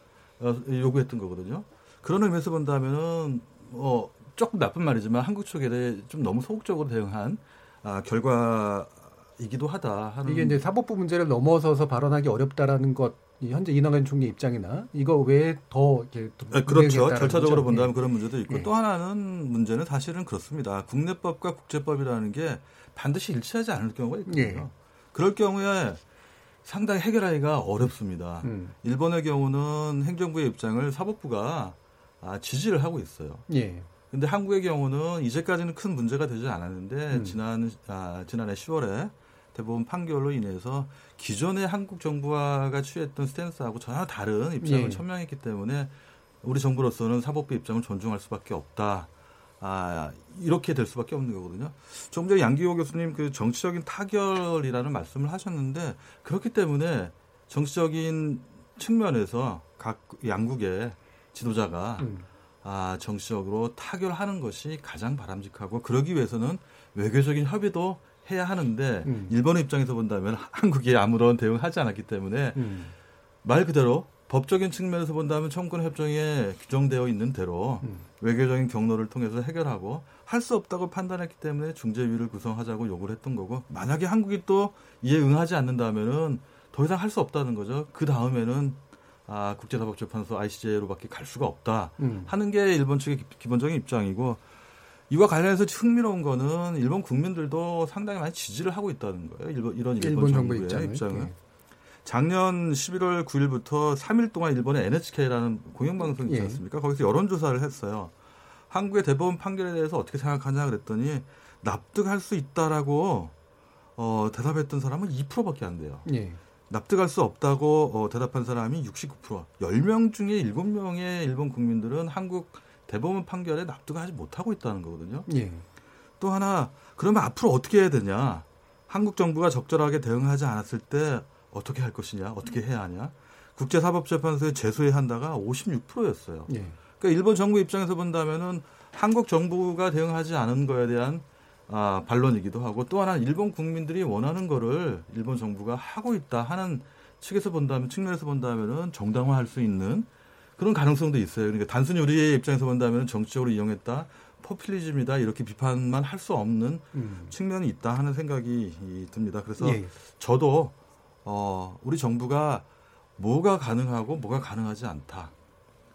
어, 요구했던 거거든요. 그런 의미에서 본다면은 어, 조금 나쁜 말이지만 한국 측에 대해 좀 너무 소극적으로 대응한 아, 결과이기도 하다 이게 이제 사법부 문제를 넘어서서 발언하기 어렵다라는 것 현재 이낙연 총리 입장이나 이거 외에 더 이렇게 네, 그렇죠 절차적으로 거죠? 본다면 네. 그런 문제도 있고 네. 또 하나는 문제는 사실은 그렇습니다 국내법과 국제법이라는 게 반드시 일치하지 않을 경우가 있거든요 네. 그럴 경우에 상당히 해결하기가 어렵습니다. 음. 일본의 경우는 행정부의 입장을 사법부가 아, 지지를 하고 있어요. 예. 근데 한국의 경우는 이제까지는 큰 문제가 되지 않았는데 음. 지난 아, 지난해 10월에 대법원 판결로 인해서 기존의 한국 정부가 취했던 스탠스하고 전혀 다른 입장을 예. 천명했기 때문에 우리 정부로서는 사법부 입장을 존중할 수밖에 없다. 아, 이렇게 될 수밖에 없는 거거든요. 조금 전에 양기호 교수님 그 정치적인 타결이라는 말씀을 하셨는데 그렇기 때문에 정치적인 측면에서 각 양국의 지도자가 음. 아, 정치적으로 타결하는 것이 가장 바람직하고 그러기 위해서는 외교적인 협의도 해야 하는데 음. 일본의 입장에서 본다면 한국이 아무런 대응하지 않았기 때문에 음. 말 그대로 법적인 측면에서 본다면 청구권 협정에 규정되어 있는 대로 음. 외교적인 경로를 통해서 해결하고 할 수 없다고 판단했기 때문에 중재위를 구성하자고 요구를 했던 거고 만약에 한국이 또 이에 응하지 않는다면은 더 이상 할 수 없다는 거죠. 그 다음에는 아, 국제사법재판소 ICJ로밖에 갈 수가 없다 음. 하는 게 일본 측의 기 본적인 입장이고 이와 관련해서 흥미로운 거는 일본 국민들도 상당히 많이 지지를 하고 있다는 거예요. 일본 이런 일본, 일본 정부의 입장을. 입장은. 네. 작년 11월 9일부터 3일 동안 일본의 NHK라는 공영방송이 있지 예. 않습니까? 예. 거기서 여론조사를 했어요. 한국의 대법원 판결에 대해서 어떻게 생각하냐 그랬더니 납득할 수 있다라고 어, 대답했던 사람은 2%밖에 안 돼요. 예. 납득할 수 없다고 어, 대답한 사람이 69%. 10명 중에 7명의 일본 국민들은 한국 대법원 판결에 납득하지 못하고 있다는 거거든요. 예. 또 하나 그러면 앞으로 어떻게 해야 되냐? 한국 정부가 적절하게 대응하지 않았을 때 어떻게 할 것이냐, 어떻게 해야 하냐. 국제사법재판소에 제소해야 한다가 56%였어요. 예. 그러니까 일본 정부 입장에서 본다면은 한국 정부가 대응하지 않은 거에 대한 아, 반론이기도 하고 또 하나 일본 국민들이 원하는 거를 일본 정부가 하고 있다 하는 측에서 본다면 측면에서 본다면은 정당화할 수 있는 그런 가능성도 있어요. 그러니까 단순히 우리의 입장에서 본다면 정치적으로 이용했다, 포퓰리즘이다 이렇게 비판만 할 수 없는 음. 측면이 있다 하는 생각이 듭니다. 그래서 예. 저도 어, 우리 정부가 뭐가 가능하고 뭐가 가능하지 않다.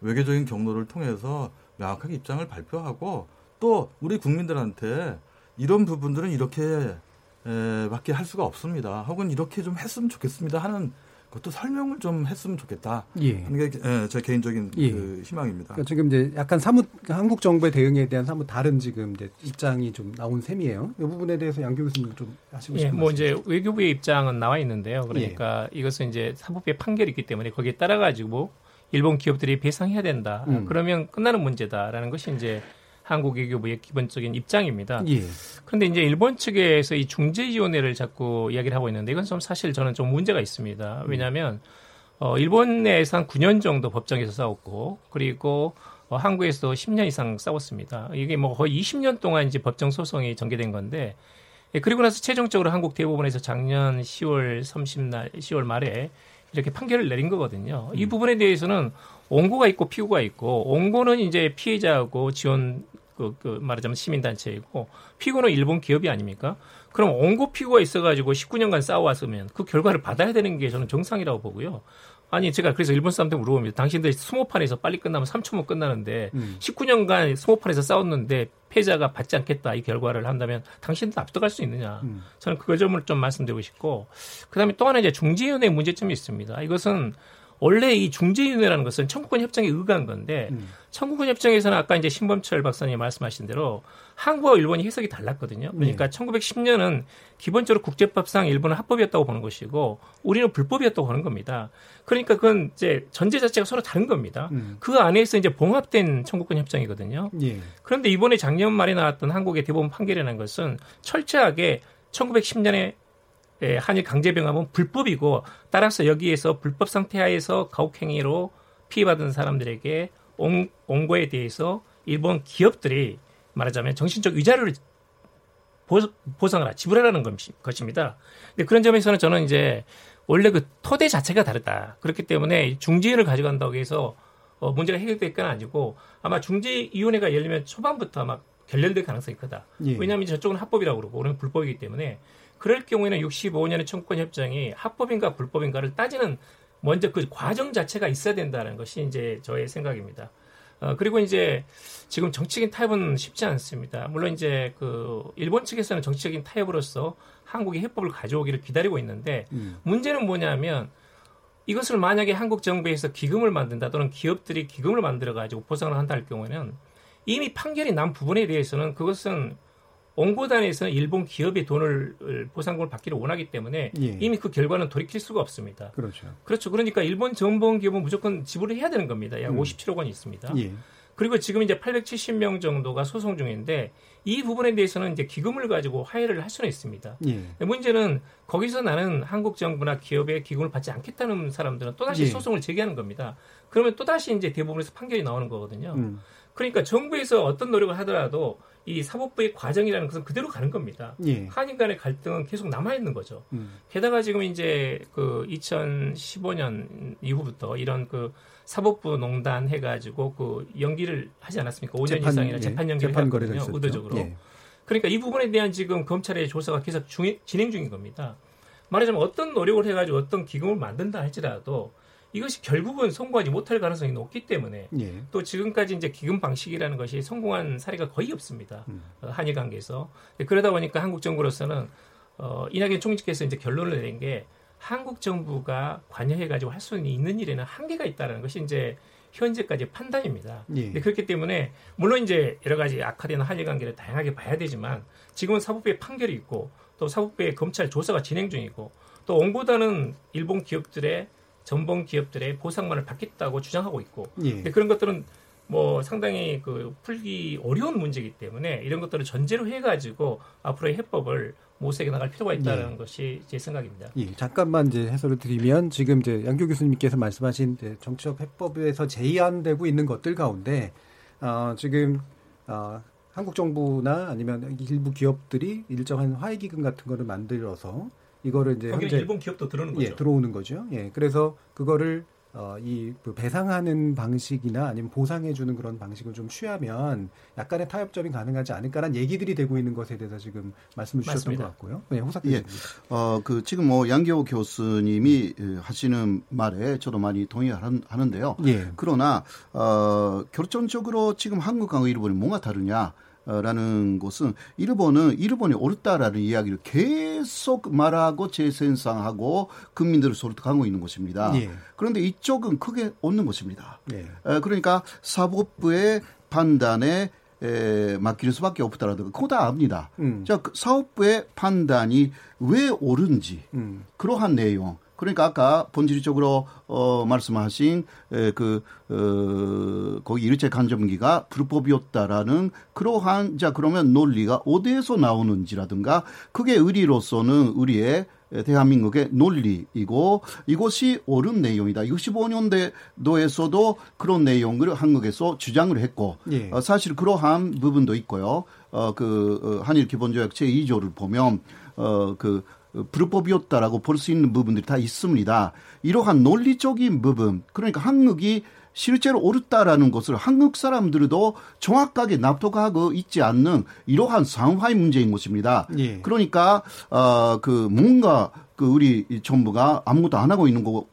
외교적인 경로를 통해서 명확하게 입장을 발표하고 또 우리 국민들한테 이런 부분들은 이렇게 에, 밖에 할 수가 없습니다. 혹은 이렇게 좀 했으면 좋겠습니다 하는 그것도 설명을 좀 했으면 좋겠다. 예. 하는 게 예, 제 개인적인 예. 그 희망입니다. 그러니까 지금 이제 약간 사뭇 한국 정부의 대응에 대한 사뭇 다른 지금 이제 입장이 좀 나온 셈이에요. 이 부분에 대해서 양 교수님 좀 하시고 싶은 예, 뭐 이제 외교부의 입장은 나와 있는데요. 그러니까 예. 이것은 이제 사법부의 판결이 있기 때문에 거기에 따라 가지고 일본 기업들이 배상해야 된다. 음. 그러면 끝나는 문제다라는 것이 이제 한국 외교부의 기본적인 입장입니다. 예. 그런데 이제 일본 측에서 이 중재위원회를 자꾸 이야기를 하고 있는데 이건 좀 사실 저는 좀 문제가 있습니다. 왜냐하면 어, 일본 내에서 한 9년 정도 법정에서 싸웠고 그리고 어, 한국에서 10년 이상 싸웠습니다. 이게 뭐 거의 20년 동안 이제 법정 소송이 전개된 건데 예, 그리고 나서 최종적으로 한국 대법원에서 작년 10월 30날 10월 말에 이렇게 판결을 내린 거거든요. 이 음. 부분에 대해서는 옹고가 있고 피고가 있고 옹고는 이제 피해자하고 지원 그, 그 말하자면 시민단체이고 피고는 일본 기업이 아닙니까? 그럼 원고 피고가 있어가지고 19년간 싸워왔으면 그 결과를 받아야 되는 게 저는 정상이라고 보고요. 아니 제가 그래서 일본 사람들 물어봅니다. 당신들 스모판에서 빨리 끝나면 3초면 끝나는데 음. 19년간 스모판에서 싸웠는데 패자가 받지 않겠다 이 결과를 한다면 당신도 납득할 수 있느냐? 음. 저는 그 점을 좀 말씀드리고 싶고 그다음에 또 하나 이제 중재위원회 문제점이 있습니다. 이것은 원래 이 중재위원회라는 것은 청구권 협정에 의거한 건데 음. 청구권 협정에서는 아까 이제 신범철 박사님 말씀하신 대로 한국과 일본이 해석이 달랐거든요. 그러니까 네. 1910년은 기본적으로 국제법상 일본은 합법이었다고 보는 것이고 우리는 불법이었다고 하는 겁니다. 그러니까 그건 이제 전제 자체가 서로 다른 겁니다. 음. 그 안에서 이제 봉합된 청구권 협정이거든요. 예. 그런데 이번에 작년 말에 나왔던 한국의 대법원 판결이라는 것은 철저하게 1910년에 예, 한일 강제 병합은 불법이고 따라서 여기에서 불법 상태 하에서 가혹행위로 피해받은 사람들에게 옹, 옹고에 대해서 일본 기업들이 말하자면 정신적 위자료를 보상을 지불하라는 것입니다. 근데 그런 점에서는 저는 이제 원래 그 토대 자체가 다르다. 그렇기 때문에 중지인을 가져간다고 해서 어, 문제가 해결될 건 아니고 아마 중재위원회가 열리면 초반부터 아마 결렬될 가능성이 크다. 예. 왜냐하면 저쪽은 합법이라고 그러고 우리는 불법이기 때문에 그럴 경우에는 65년의 청구권 협정이 합법인가 불법인가를 따지는 먼저 그 과정 자체가 있어야 된다는 것이 이제 저의 생각입니다. 어, 그리고 이제 지금 정치적인 타협은 쉽지 않습니다. 물론 이제 그 일본 측에서는 정치적인 타협으로서 한국이 해법을 가져오기를 기다리고 있는데 음. 문제는 뭐냐면 이것을 만약에 한국 정부에서 기금을 만든다 또는 기업들이 기금을 만들어 가지고 보상을 한다 할 경우에는 이미 판결이 난 부분에 대해서는 그것은 원고단에서는 일본 기업의 돈을 보상금을 받기를 원하기 때문에 예. 이미 그 결과는 돌이킬 수가 없습니다. 그렇죠. 그렇죠. 그러니까 일본 전범 기업은 무조건 지불을 해야 되는 겁니다. 약 음. 57억 원이 있습니다. 예. 그리고 지금 이제 870명 정도가 소송 중인데 이 부분에 대해서는 이제 기금을 가지고 화해를 할 수는 있습니다. 예. 문제는 거기서 나는 한국 정부나 기업의 기금을 받지 않겠다는 사람들은 또다시 예. 소송을 제기하는 겁니다. 그러면 또다시 이제 대부분에서 판결이 나오는 거거든요. 음. 그러니까 정부에서 어떤 노력을 하더라도 이 사법부의 과정이라는 것은 그대로 가는 겁니다. 예. 한인 간의 갈등은 계속 남아 있는 거죠. 음. 게다가 지금 이제 그 2015년 이후부터 이런 그 사법부 농단 해가지고 그 연기를 하지 않았습니까? 5년 재판, 이상이나 예. 재판 연기를 했거든요. 의도적으로. 예. 그러니까 이 부분에 대한 지금 검찰의 조사가 계속 중, 진행 중인 겁니다. 말하자면 어떤 노력을 해가지고 어떤 기금을 만든다 할지라도 이것이 결국은 성공하지 못할 가능성이 높기 때문에 예. 또 지금까지 이제 기금 방식이라는 것이 성공한 사례가 거의 없습니다. 음. 어, 한일 관계에서 그러다 보니까 한국 정부로서는 어, 이낙연 총리께서 이제 결론을 내린 게 한국 정부가 관여해가지고 할 수 있는 일에는 한계가 있다는 것이 이제 현재까지 판단입니다. 예. 그렇기 때문에 물론 이제 여러 가지 악화되는 한일 관계를 다양하게 봐야 되지만 지금은 사법부의 판결이 있고 또 사법부의 검찰 조사가 진행 중이고 또 원고단은 일본 기업들의 전범 기업들의 보상만을 받겠다고 주장하고 있고 예. 그런 것들은 뭐 상당히 그 풀기 어려운 문제이기 때문에 이런 것들을 전제로 해가지고 앞으로의 해법을 모색해 나갈 필요가 있다는 예. 것이 제 생각입니다. 예, 잠깐만 이제 해설을 드리면 지금 이제 양교 교수님께서 말씀하신 정치적 해법에서 제의안되고 있는 것들 가운데 어, 지금 어, 한국 정부나 아니면 일부 기업들이 일정한 화해 기금 같은 거를 만들어서 이거를 이제 현재 일본 기업도 들어오는 거죠. 예, 들어오는 거죠. 예, 그래서 그거를 어, 이그 배상하는 방식이나 아니면 보상해주는 그런 방식을 좀 취하면 약간의 타협점이 가능하지 않을까라는 얘기들이 되고 있는 것에 대해서 지금 말씀을 주셨던 맞습니다. 것 같고요. 네, 호사 예. 어, 그 지금 뭐 양교 교수님이 하시는 말에 저도 많이 동의하는데요. 예. 그러나 어, 결정적으로 지금 한국과 일본이 뭔가 다르냐? 라는 것은 일본은 일본이 옳다라는 이야기를 계속 말하고 재생산하고 국민들을 설득하고 있는 것입니다. 예. 그런데 이쪽은 크게 없는 것입니다. 예. 그러니까 사법부의 판단에 에, 맡길 수밖에 없다라든가 그거 다 압니다. 음. 자, 그 사업부의 판단이 왜 옳은지 음. 그러한 내용 그러니까 아까 본질적으로 어 말씀하신 에, 그 어, 거기 일제 간접기가 불법이었다라는 그러한 자 그러면 논리가 어디에서 나오는지라든가 그게 의리로서는 우리의 대한민국의 논리이고 이것이 옳은 내용이다. 65년대도에서도 그런 내용을 한국에서 주장을 했고 예. 어, 사실 그러한 부분도 있고요. 어, 그 어, 한일 기본조약 제2조를 보면 어, 그 불법이었다라고 볼 수 있는 부분들이 다 있습니다. 이러한 논리적인 부분, 그러니까 한국이 실제로 옳다라는 것을 한국 사람들도 정확하게 납득하고 있지 않는 이러한 상황의 문제인 것입니다. 예. 그러니까 어그 뭔가 그 우리 정부가 아무것도 안 하고 있는 거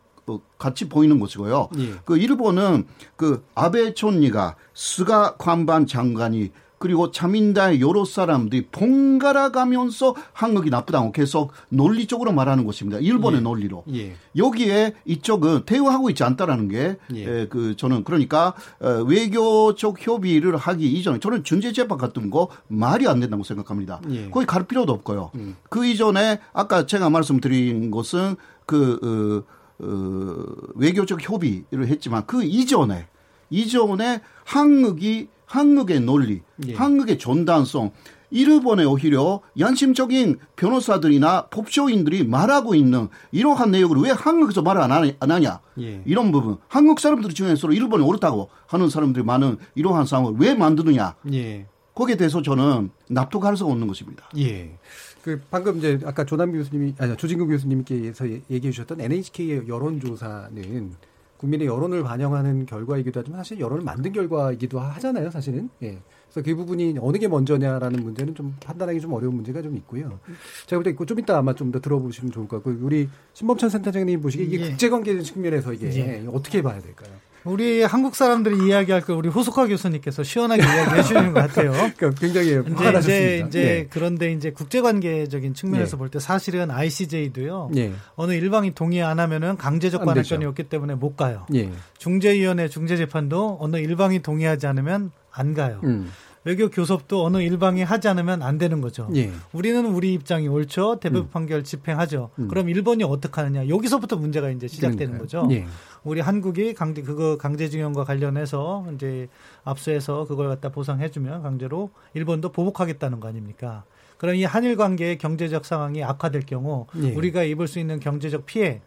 같이 보이는 것이고요. 예. 그 일본은 그 아베 총리가 스가 관반 장관이 그리고 자민당의 여러 사람들이 번갈아 가면서 한국이 나쁘다고 계속 논리적으로 말하는 것입니다. 일본의 예. 논리로. 예. 여기에 이쪽은 대우하고 있지 않다라는 게, 예. 에, 그, 저는 그러니까, 어, 외교적 협의를 하기 이전에 저는 중재재판 같은 거 말이 안 된다고 생각합니다. 예. 거기 갈 필요도 없고요. 음. 그 이전에 아까 제가 말씀드린 것은 그, 어, 어, 외교적 협의를 했지만 그 이전에, 이전에 한국이 한국의 논리, 예. 한국의 전단성, 일본에 오히려 양심적인 변호사들이나 법조인들이 말하고 있는 이러한 내용을 왜 한국에서 말안 하냐 예. 이런 부분 한국 사람들 중에서 일본이 옳다고 하는 사람들이 많은 이러한 상황을 왜 만드느냐 예. 거기에 대해서 저는 납득할 수가 없는 것입니다. 예. 그 방금 이제 아까 조남 교수님이 아니 조진국 교수님께서 얘기해 주셨던 NHK의 여론조사는 국민의 여론을 반영하는 결과이기도 하지만 사실 여론을 만든 결과이기도 하잖아요, 사실은. 예. 그래서 그 부분이 어느 게 먼저냐라는 문제는 좀 판단하기 좀 어려운 문제가 좀 있고요. 제가 볼 때 좀 이따 아마 좀 더 들어보시면 좋을 것 같고 우리 신범천 센터장님 보시기에 이게 예. 국제관계 측면에서 이게 예. 어떻게 봐야 될까요? 우리 한국 사람들이 이야기할 걸 우리 호숙화 교수님께서 시원하게 이야기해 주시는 것 같아요. 그러니까 굉장히 이제 이제, 이제 예. 그런데 이제 국제관계적인 측면에서 예. 볼때 사실은 ICJ도요. 예. 어느 일방이 동의 안 하면은 강제적 관할권이 없기 때문에 못 가요. 예. 중재위원회 중재재판도 어느 일방이 동의하지 않으면 안 가요. 음. 외교 교섭도 어느 일방이 하지 않으면 안 되는 거죠. 예. 우리는 우리 입장이 옳죠. 대법 음. 판결 집행하죠. 음. 그럼 일본이 어떻게 하느냐. 여기서부터 문제가 이제 시작되는 그러니까요. 거죠. 예. 우리 한국이 강제 그거 강제징용과 관련해서 이제 압수해서 그걸 갖다 보상해주면 강제로 일본도 보복하겠다는 거 아닙니까? 그럼 이 한일 관계의 경제적 상황이 악화될 경우 예. 우리가 입을 수 있는 경제적 피해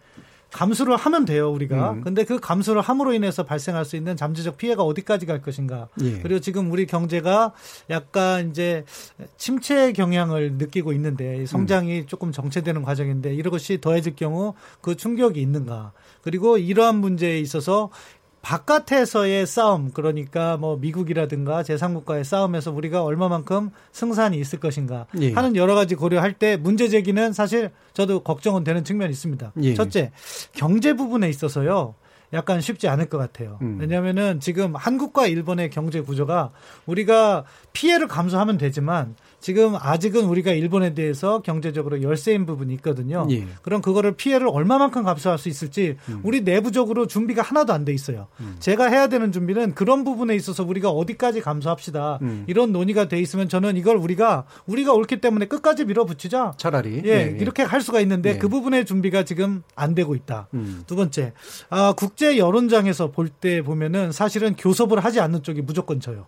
감수를 하면 돼요 우리가. 음. 근데 그 감수를 함으로 인해서 발생할 수 있는 잠재적 피해가 어디까지 갈 것인가. 예. 그리고 지금 우리 경제가 약간 이제 침체 경향을 느끼고 있는데 성장이 음. 조금 정체되는 과정인데 이것이 더해질 경우 그 충격이 있는가. 그리고 이러한 문제에 있어서 바깥에서의 싸움, 그러니까 뭐 미국이라든가 제3국가의 싸움에서 우리가 얼마만큼 승산이 있을 것인가 예. 하는 여러 가지 고려할 때 문제 제기는 사실 저도 걱정은 되는 측면이 있습니다. 예. 첫째, 경제 부분에 있어서요. 약간 쉽지 않을 것 같아요. 음. 왜냐하면은 지금 한국과 일본의 경제 구조가 우리가 피해를 감수하면 되지만 지금 아직은 우리가 일본에 대해서 경제적으로 열세인 부분이 있거든요. 예. 그럼 그거를 피해를 얼마만큼 감수할 수 있을지 음. 우리 내부적으로 준비가 하나도 안 돼 있어요. 음. 제가 해야 되는 준비는 그런 부분에 있어서 우리가 어디까지 감수합시다. 음. 이런 논의가 돼 있으면 저는 이걸 우리가 우리가 옳기 때문에 끝까지 밀어붙이자. 차라리 예, 예, 예. 이렇게 할 수가 있는데 예. 그 부분의 준비가 지금 안 되고 있다. 음. 두 번째, 아, 국제 여론장에서 볼 때 보면은 사실은 교섭을 하지 않는 쪽이 무조건 져요.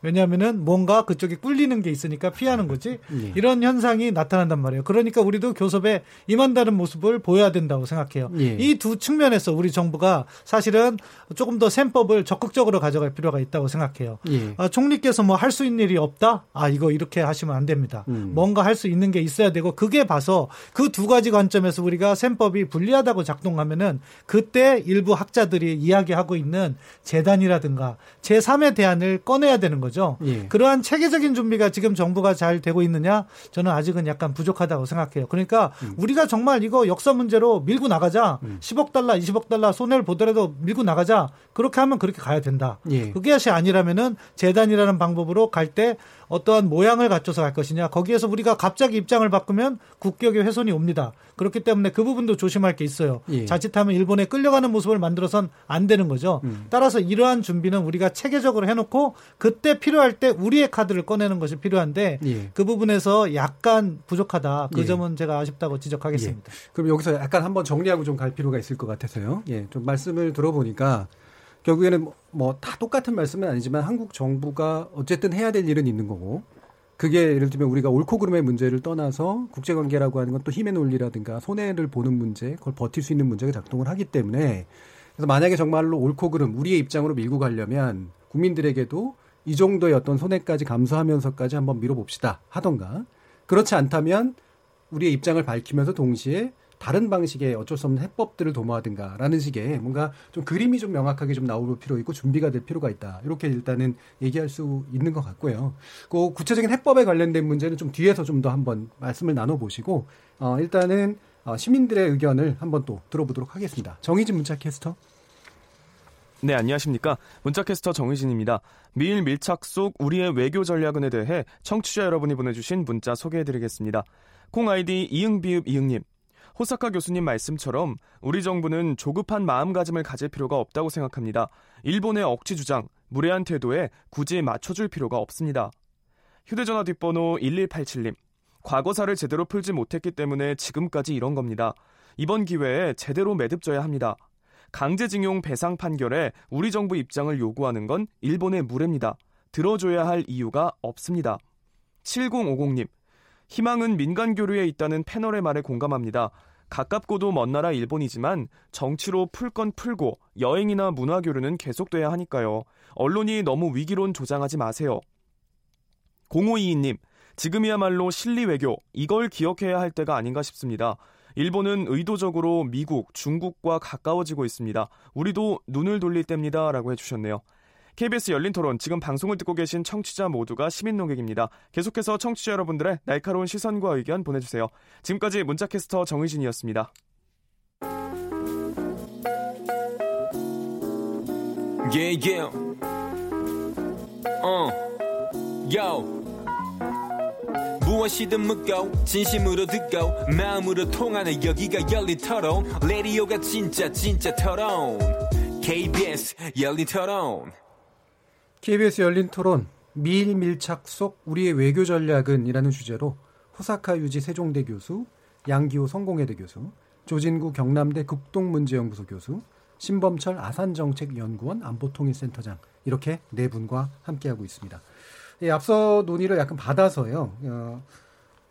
음. 왜냐하면은 뭔가 그쪽에 꿀리는 게 있으니까 피하는 거지 예. 이런 현상이 나타난단 말이에요. 그러니까 우리도 교섭에 임한다는 모습을 보여야 된다고 생각해요. 예. 이두 측면에서 우리 정부가 사실은 조금 더 셈법을 적극적으로 가져갈 필요가 있다고 생각해요. 예. 아, 총리께서 뭐 할 수 있는 일이 없다? 아 이거 이렇게 하시면 안 됩니다. 음. 뭔가 할 수 있는 게 있어야 되고 그게 봐서 그 두 가지 관점에서 우리가 셈법이 불리하다고 작동하면은 그때 일부 학자들이 이야기하고 있는 재단이라든가 제3의 대안을 꺼내야 되는 거죠. 거죠. 예. 그러한 체계적인 준비가 지금 정부가 잘 되고 있느냐? 저는 아직은 약간 부족하다고 생각해요. 그러니까 음. 우리가 정말 이거 역사 문제로 밀고 나가자. 음. 10억 달러, 20억 달러 손해를 보더라도 밀고 나가자. 그렇게 하면 그렇게 가야 된다. 예. 그것이 아니라면은 재단이라는 방법으로 갈 때 어떠한 모양을 갖춰서 갈 것이냐. 거기에서 우리가 갑자기 입장을 바꾸면 국격의 훼손이 옵니다. 그렇기 때문에 그 부분도 조심할 게 있어요. 예. 자칫하면 일본에 끌려가는 모습을 만들어선 안 되는 거죠. 음. 따라서 이러한 준비는 우리가 체계적으로 해놓고 그때 필요할 때 우리의 카드를 꺼내는 것이 필요한데 예. 그 부분에서 약간 부족하다. 그 예. 점은 제가 아쉽다고 지적하겠습니다. 예. 그럼 여기서 약간 한번 정리하고 좀 갈 필요가 있을 것 같아서요. 예, 좀 말씀을 들어보니까 결국에는 뭐다 뭐 똑같은 말씀은 아니지만 한국 정부가 어쨌든 해야 될 일은 있는 거고 그게 예를 들면 우리가 옳고 그름의 문제를 떠나서 국제관계라고 하는 건 또 힘의 논리라든가 손해를 보는 문제, 그걸 버틸 수 있는 문제가 작동을 하기 때문에 그래서 만약에 정말로 옳고 그름 우리의 입장으로 밀고 가려면 국민들에게도 이 정도의 어떤 손해까지 감수하면서까지 한번 밀어봅시다 하던가 그렇지 않다면 우리의 입장을 밝히면서 동시에 다른 방식의 어쩔 수 없는 해법들을 도모하든가라는 식의 뭔가 좀 그림이 좀 명확하게 좀 나올 필요 있고 준비가 될 필요가 있다. 이렇게 일단은 얘기할 수 있는 것 같고요. 그 구체적인 해법에 관련된 문제는 좀 뒤에서 좀 더 한번 말씀을 나눠보시고 어, 일단은 어, 시민들의 의견을 한번 또 들어보도록 하겠습니다. 정희진 문자 캐스터. 네, 안녕하십니까. 문자캐스터 정희진입니다. 미일 밀착 속 우리의 외교 전략은에 대해 청취자 여러분이 보내주신 문자 소개해드리겠습니다. 콩 아이디 이응비읍 이응님. 호사카 교수님 말씀처럼 우리 정부는 조급한 마음가짐을 가질 필요가 없다고 생각합니다. 일본의 억지 주장, 무례한 태도에 굳이 맞춰줄 필요가 없습니다. 휴대전화 뒷번호 1187님. 과거사를 제대로 풀지 못했기 때문에 지금까지 이런 겁니다. 이번 기회에 제대로 매듭져야 합니다. 강제징용 배상 판결에 우리 정부 입장을 요구하는 건 일본의 무례입니다. 들어줘야 할 이유가 없습니다. 7050님. 희망은 민간 교류에 있다는 패널의 말에 공감합니다. 가깝고도 먼 나라 일본이지만 정치로 풀 건 풀고 여행이나 문화 교류는 계속돼야 하니까요. 언론이 너무 위기론 조장하지 마세요. 0522님, 지금이야말로 실리 외교, 이걸 기억해야 할 때가 아닌가 싶습니다. 일본은 의도적으로 미국, 중국과 가까워지고 있습니다. 우리도 눈을 돌릴 때입니다. 라고 해주셨네요. KBS 열린 토론, 지금 방송을 듣고 계신 청취자 모두가 시민 농객입니다. 계속해서 청취자 여러분들의 날카로운 시선과 의견 보내주세요. 지금까지 문자캐스터 정의진이었습니다. Yeah, yeah. Uh. Yo. 무엇이든 묻고 진심으로 듣고 마음으로 통하는 여기가 열린 토론 레디오가 진짜 진짜 토론 KBS 열린 토론 KBS 열린 토론 미일 밀착 속 우리의 외교 전략은 이라는 주제로 호사카 유지 세종대 교수, 양기호 성공회대 교수, 조진구 경남대 국동문제연구소 교수, 신범철 아산정책연구원 안보통일센터장 이렇게 네 분과 함께하고 있습니다. 예, 앞서 논의를 약간 받아서요. 어,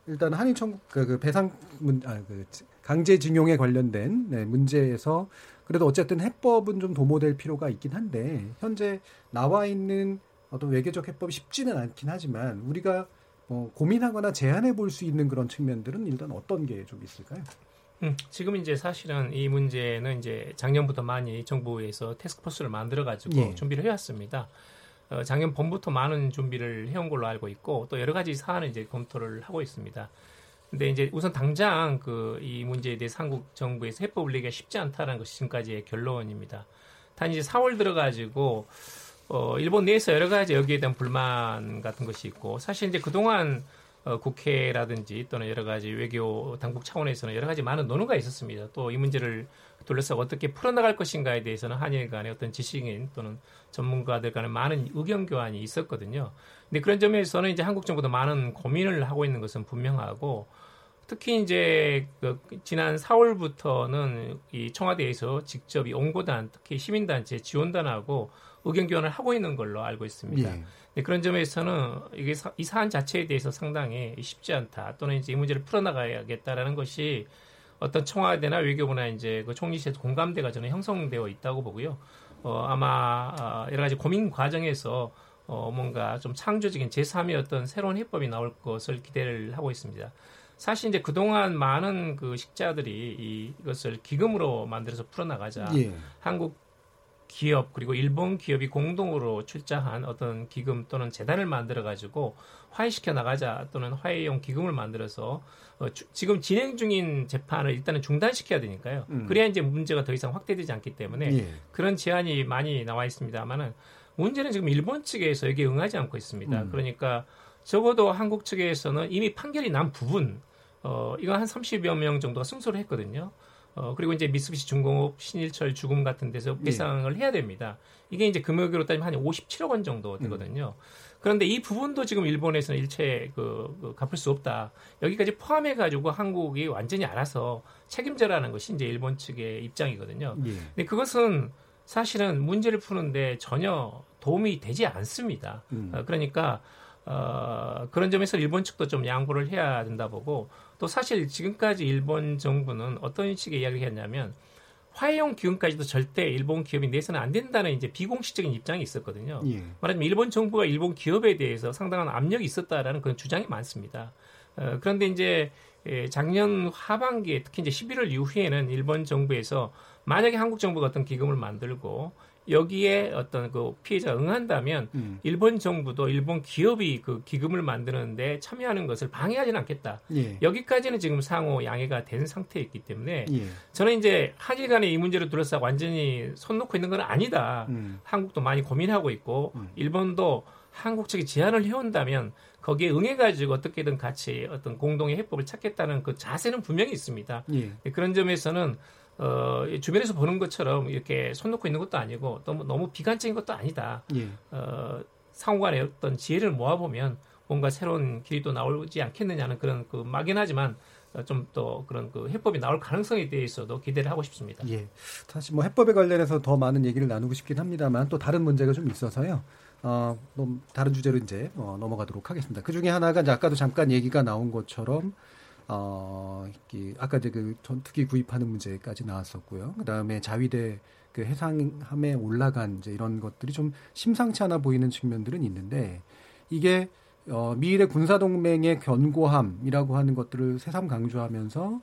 일단 한일 청구 그, 그 배상 문, 아, 그 강제징용에 관련된 네, 문제에서 그래도 어쨌든 해법은 좀 도모될 필요가 있긴 한데 현재 나와 있는 어떤 외교적 해법이 쉽지는 않긴 하지만 우리가 뭐 고민하거나 제안해 볼 수 있는 그런 측면들은 일단 어떤 게 좀 있을까요? 음, 지금 이제 사실은 이 문제는 이제 작년부터 많이 정부에서 테스크포스를 만들어 가지고 예. 준비를 해왔습니다. 어, 작년 봄부터 많은 준비를 해온 걸로 알고 있고 또 여러 가지 사안을 이제 검토를 하고 있습니다. 근데 이제 우선 당장 그 이 문제에 대해 한국 정부에서 해법을 내기가 쉽지 않다는 것이 지금까지의 결론입니다. 단 이제 4월 들어가지고 어 일본 내에서 여러 가지 여기에 대한 불만 같은 것이 있고 사실 이제 그동안 어, 국회라든지 또는 여러 가지 외교 당국 차원에서는 여러 가지 많은 논의가 있었습니다. 또 이 문제를 둘러싸고 어떻게 풀어나갈 것인가에 대해서는 한일 간의 어떤 지식인 또는 전문가들 간의 많은 의견 교환이 있었거든요. 근데 그런 점에서는 이제 한국 정부도 많은 고민을 하고 있는 것은 분명하고 특히 이제 그 지난 4월부터는 이 청와대에서 직접 이 온고단 특히 시민단체 지원단하고 의견 교환을 하고 있는 걸로 알고 있습니다. 예. 네, 그런 점에서는 이게 사, 이 사안 자체에 대해서 상당히 쉽지 않다 또는 이제 이 문제를 풀어나가야겠다라는 것이 어떤 청와대나 외교부나 이제 그 총리실에서 공감대가 저는 형성되어 있다고 보고요. 어, 아마 어, 여러 가지 고민 과정에서 어, 뭔가 좀 창조적인 제3의 어떤 새로운 해법이 나올 것을 기대를 하고 있습니다. 사실 이제 그동안 많은 그 식자들이 이것을 기금으로 만들어서 풀어나가자 예. 한국 기업 그리고 일본 기업이 공동으로 출자한 어떤 기금 또는 재단을 만들어 가지고 화해시켜 나가자 또는 화해용 기금을 만들어서 어, 주, 지금 진행 중인 재판을 일단은 중단시켜야 되니까요. 음. 그래야 이제 문제가 더 이상 확대되지 않기 때문에 예. 그런 제안이 많이 나와 있습니다만은 문제는 지금 일본 측에서 여기에 응하지 않고 있습니다. 음. 그러니까 적어도 한국 측에서는 이미 판결이 난 부분 어 이건 한 30여 명 정도가 승소를 했거든요. 어, 그리고 이제 미쓰비시 중공업, 신일철 죽음 같은 데서 배상을 예. 해야 됩니다. 이게 이제 금액으로 따지면 한 57억 원 정도 되거든요. 음. 그런데 이 부분도 지금 일본에서는 일체 그, 그 갚을 수 없다. 여기까지 포함해 가지고 한국이 완전히 알아서 책임져라는 것이 이제 일본 측의 입장이거든요. 예. 근데 그것은 사실은 문제를 푸는데 전혀 도움이 되지 않습니다. 음. 어, 그러니까 어, 그런 점에서 일본 측도 좀 양보를 해야 된다 보고 또 사실 지금까지 일본 정부는 어떤 식의 이야기를 했냐면 화해용 기금까지도 절대 일본 기업이 내서는 안 된다는 이제 비공식적인 입장이 있었거든요. 예. 말하자면 일본 정부가 일본 기업에 대해서 상당한 압력이 있었다라는 그런 주장이 많습니다. 어, 그런데 이제 예, 작년 하반기에 특히 이제 11월 이후에는 일본 정부에서 만약에 한국 정부가 어떤 기금을 만들고 여기에 어떤 그 피해자가 응한다면 음. 일본 정부도 일본 기업이 그 기금을 만드는데 참여하는 것을 방해하지는 않겠다. 예. 여기까지는 지금 상호 양해가 된 상태였기 때문에 예. 저는 이제 한일 간의 이 문제를 둘러싸고 완전히 손 놓고 있는 건 아니다. 음. 한국도 많이 고민하고 있고 음. 일본도 한국 측이 제안을 해온다면 거기에 응해가지고 어떻게든 같이 어떤 공동의 해법을 찾겠다는 그 자세는 분명히 있습니다. 예. 그런 점에서는 어, 주변에서 보는 것처럼 이렇게 손 놓고 있는 것도 아니고 너무, 너무 비관적인 것도 아니다. 예. 어, 상호간의 어떤 지혜를 모아보면 뭔가 새로운 길이 또 나오지 않겠느냐는 그런 그 막연하지만 좀더 그런 그 해법이 나올 가능성에 대해서도 기대를 하고 싶습니다. 예. 사실 뭐 해법에 관련해서 더 많은 얘기를 나누고 싶긴 합니다만 또 다른 문제가 좀 있어서요. 어, 좀 다른 주제로 이제 어, 넘어가도록 하겠습니다. 그 중에 하나가 이제 아까도 잠깐 얘기가 나온 것처럼 어, 아까 이제 그 전투기 구입하는 문제까지 나왔었고요. 그 다음에 자위대 그 해상함에 올라간 이제 이런 것들이 좀 심상치 않아 보이는 측면들은 있는데 이게 어, 미일의 군사동맹의 견고함이라고 하는 것들을 새삼 강조하면서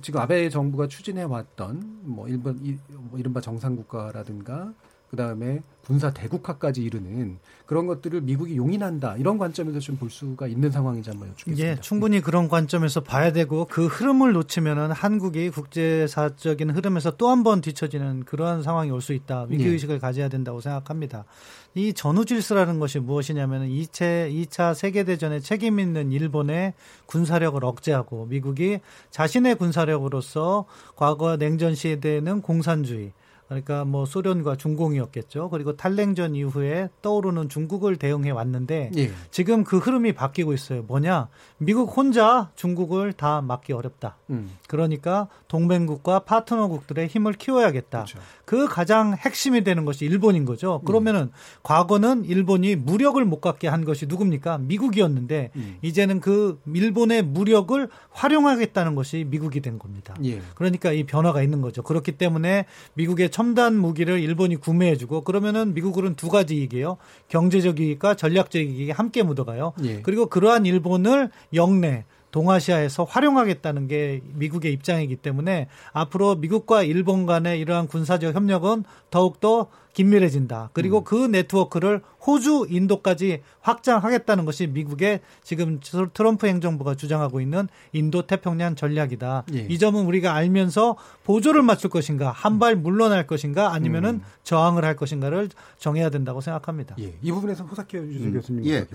지금 아베 정부가 추진해 왔던 뭐 일본 뭐 이른바 정상국가라든가 그 다음에 군사 대국화까지 이르는 그런 것들을 미국이 용인한다 이런 관점에서 좀 볼 수가 있는 상황인지 한번 여쭙겠습니다. 예, 충분히 그런 관점에서 봐야 되고 그 흐름을 놓치면은 한국이 국제사적인 흐름에서 또 한 번 뒤처지는 그러한 상황이 올 수 있다. 위기 의식을 예. 가져야 된다고 생각합니다. 이 전후 질서라는 것이 무엇이냐면은 2차 2차 세계 대전에 책임 있는 일본의 군사력을 억제하고 미국이 자신의 군사력으로서 과거 냉전 시대에는 공산주의 그러니까 뭐 소련과 중공이었겠죠. 그리고 탈냉전 이후에 떠오르는 중국을 대응해 왔는데 예. 지금 그 흐름이 바뀌고 있어요. 뭐냐? 미국 혼자 중국을 다 막기 어렵다. 음. 그러니까 동맹국과 파트너국들의 힘을 키워야겠다. 그렇죠. 그 가장 핵심이 되는 것이 일본인 거죠. 그러면은 음. 과거는 일본이 무력을 못 갖게 한 것이 누굽니까? 미국이었는데 음. 이제는 그 일본의 무력을 활용하겠다는 것이 미국이 된 겁니다. 예. 그러니까 이 변화가 있는 거죠. 그렇기 때문에 미국의 첨단 무기를 일본이 구매해주고 그러면은 미국으로는 두 가지 이익이에요. 경제적 이익과 전략적 이익이 함께 묻어가요. 예. 그리고 그러한 일본을 영내 동아시아에서 활용하겠다는 게 미국의 입장이기 때문에 앞으로 미국과 일본 간의 이러한 군사적 협력은 더욱더 긴밀해진다. 그리고 음. 그 네트워크를 호주, 인도까지 확장하겠다는 것이 미국의 지금 트럼프 행정부가 주장하고 있는 인도 태평양 전략이다. 예. 이 점은 우리가 알면서 보조를 맞출 것인가, 한 발 물러날 것인가, 아니면은 음. 저항을 할 것인가를 정해야 된다고 생각합니다. 예. 이 부분에서 호사키 음. 교수님. 예.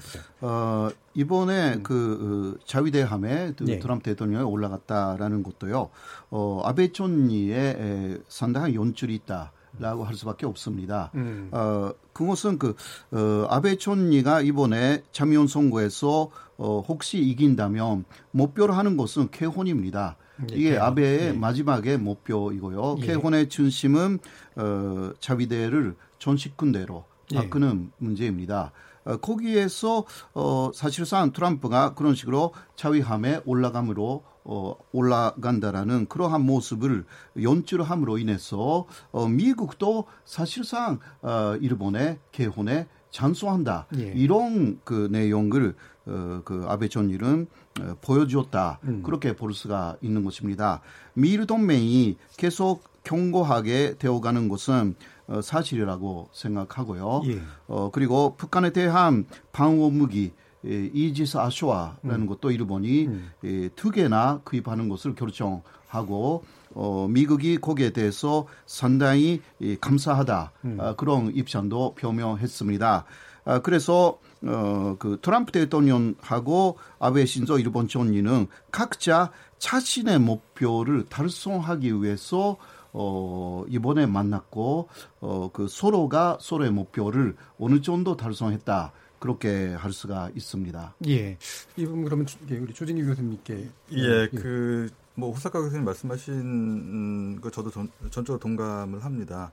어, 이번에 음. 그 어, 자위대함에 그 예. 트럼프 대통령이 올라갔다라는 것도요. 어, 아베 촌니의 상당한 연출이 있다. 라고 할 수밖에 없습니다. 음. 어, 그것은 그, 어, 아베 촌리가 이번에 참의원 선거에서 어, 혹시 이긴다면 목표로 하는 것은 개혼입니다. 네, 이게 개혼. 아베의 네. 마지막의 목표이고요. 예. 개혼의 중심은 어, 자위대를 전식군대로 예. 바꾸는 예. 문제입니다. 어, 거기에서 어, 사실상 트럼프가 그런 식으로 자위함에 올라감으로 어, 올라간다라는 그러한 모습을 연출함으로 인해서 어, 미국도 사실상 어, 일본의 개헌에 찬성한다 예. 이런 그 내용을 어, 그 아베 전일은 어, 보여주었다 음. 그렇게 볼 수가 있는 것입니다. 미일 동맹이 계속 경고하게 되어가는 것은 어, 사실이라고 생각하고요. 예. 어, 그리고 북한에 대한 방어 무기 이지스 아쇼아라는 음. 것도 일본이 음. 예, 두 개나 구입하는 것을 결정하고 어, 미국이 거기에 대해서 상당히 예, 감사하다 음. 아, 그런 입장도 표명했습니다. 아, 그래서 어, 그 트럼프 대통령하고 아베 신조 일본 총리는 각자 자신의 목표를 달성하기 위해서 어, 이번에 만났고, 어, 그 서로가 서로의 목표를 어느 정도 달성했다. 그렇게 할 수가 있습니다. 예. 이 부분 그러면 우리 조진기 교수님께 예, 예. 그 뭐 호사카 교수님 말씀하신 거 저도 전, 전적으로 동감을 합니다.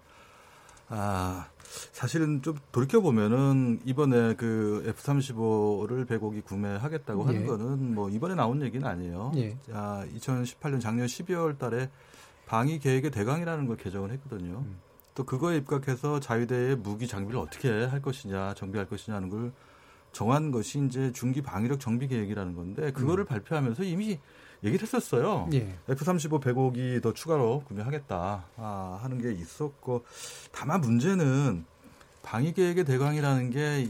아, 사실은 좀 돌이켜 보면은 이번에 그 F-35를 100억이 구매하겠다고 하는 예. 거는 뭐 이번에 나온 얘기는 아니에요. 예. 자, 2018년 작년 12월 달에 방위 계획의 대강이라는 걸 개정을 했거든요. 음. 또 그거에 입각해서 자위대의 무기 장비를 어떻게 할 것이냐, 정비할 것이냐는 걸 정한 것이 이제 중기 방위력 정비 계획이라는 건데 그거를 음. 발표하면서 이미 얘기를 했었어요. 예. F-35 100억이 더 추가로 구매하겠다 아, 하는 게 있었고 다만 문제는 방위 계획의 대강이라는 게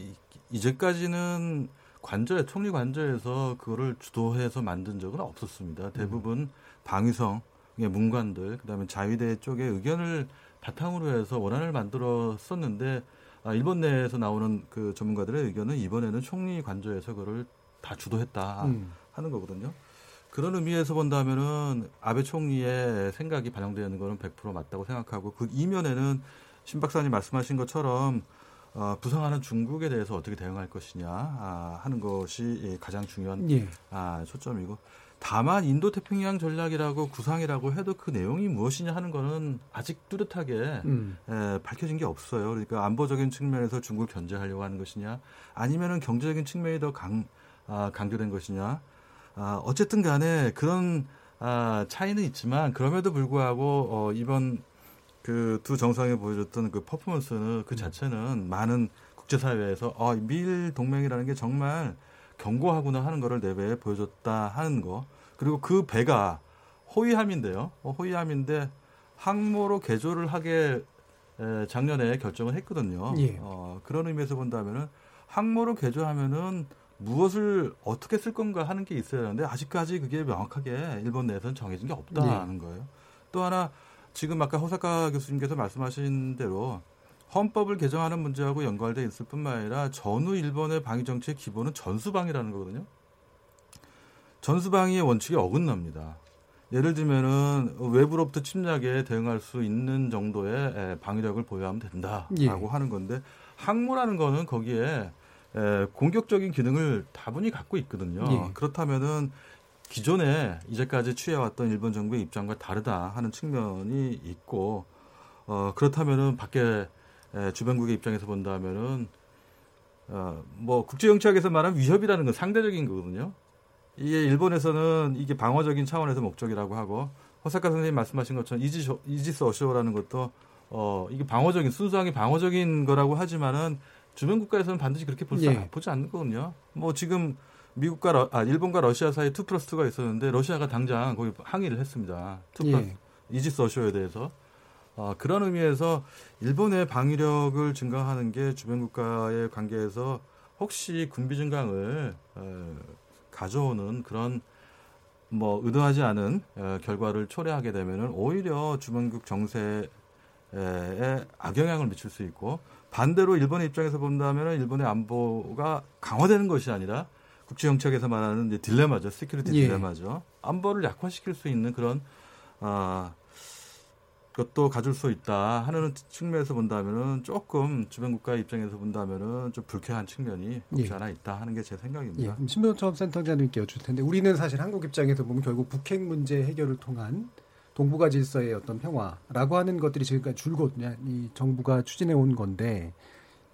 이제까지는 관저에 총리 관저에서 그거를 주도해서 만든 적은 없었습니다. 대부분 음. 방위성의 문관들 그다음에 자위대 쪽의 의견을 바탕으로 해서 원안을 만들었었는데 아, 일본 내에서 나오는 그 전문가들의 의견은 이번에는 총리 관저에서 그걸 다 주도했다 음. 하는 거거든요. 그런 의미에서 본다면은 아베 총리의 생각이 반영되는 거는 100% 맞다고 생각하고 그 이면에는 신 박사님 말씀하신 것처럼 어, 부상하는 중국에 대해서 어떻게 대응할 것이냐 아, 하는 것이 가장 중요한 예. 아, 초점이고 다만 인도 태평양 전략이라고 구상이라고 해도 그 내용이 무엇이냐 하는 거는 아직 뚜렷하게 음. 에, 밝혀진 게 없어요. 그러니까 안보적인 측면에서 중국을 견제하려고 하는 것이냐, 아니면은 경제적인 측면이 더 강, 아, 강조된 것이냐. 아, 어쨌든 간에 그런 아, 차이는 있지만 그럼에도 불구하고 어, 이번 그 두 정상이 보여줬던 그 퍼포먼스는 그 음. 자체는 많은 국제사회에서 어, 미일 동맹이라는 게 정말 경고하구나 하는 거를 내배에 보여줬다 하는 거. 그리고 그 배가 호위함인데요. 어, 호위함인데 항모로 개조를 하게 에, 작년에 결정을 했거든요. 예. 어, 그런 의미에서 본다면은 항모로 개조하면은 무엇을 어떻게 쓸 건가 하는 게 있어야 하는데 아직까지 그게 명확하게 일본 내에서는 정해진 게 없다는 예. 거예요. 또 하나 지금 아까 호사카 교수님께서 말씀하신 대로 헌법을 개정하는 문제하고 연관돼 있을 뿐만 아니라 전후 일본의 방위 정치의 기본은 전수방위라는 거거든요. 전수방위의 원칙이 어긋납니다. 예를 들면은 외부로부터 침략에 대응할 수 있는 정도의 방위력을 보유하면 된다라고 예. 하는 건데 항모라는 거는 거기에 공격적인 기능을 다분히 갖고 있거든요. 예. 그렇다면은 기존에 이제까지 취해왔던 일본 정부의 입장과 다르다 하는 측면이 있고 어 그렇다면은 밖에 주변국의 입장에서 본다면은 어 뭐 국제 정치학에서 말하는 위협이라는 건 상대적인 거거든요. 이게 일본에서는 이게 방어적인 차원에서 목적이라고 하고 호사카 선생님 말씀하신 것처럼 이지 Aegis Ashore라는 것도 어 이게 방어적인 순수하게 방어적인 거라고 하지만은 주변 국가에서는 반드시 그렇게 볼 수, 예. 보지 않는 거거든요. 뭐 지금 미국과 러, 아 일본과 러시아 사이에 two plus two가 있었는데 러시아가 당장 거기 항의를 했습니다. 투 플러스 예. 이지스 어쇼에 대해서 어, 그런 의미에서 일본의 방위력을 증강하는 게 주변 국가의 관계에서 혹시 군비 증강을 어, 가져오는 그런 뭐 의도하지 않은 어, 결과를 초래하게 되면은 오히려 주변국 정세에 악영향을 미칠 수 있고 반대로 일본의 입장에서 본다면 일본의 안보가 강화되는 것이 아니라 국제 정치에서 말하는 딜레마죠, security 예. 딜레마죠. 안보를 약화시킬 수 있는 그런 아 것도 가질 수 있다 하는 측면에서 본다면은 조금 주변 국가 입장에서 본다면은 좀 불쾌한 측면이 없지 예. 않아 있다 하는 게 제 생각입니다. 예. 신병철 센터장님께 여쭐 텐데 우리는 사실 한국 입장에서 보면 결국 북핵 문제 해결을 통한 동북아 질서의 어떤 평화라고 하는 것들이 지금까지 줄곧 이 정부가 추진해 온 건데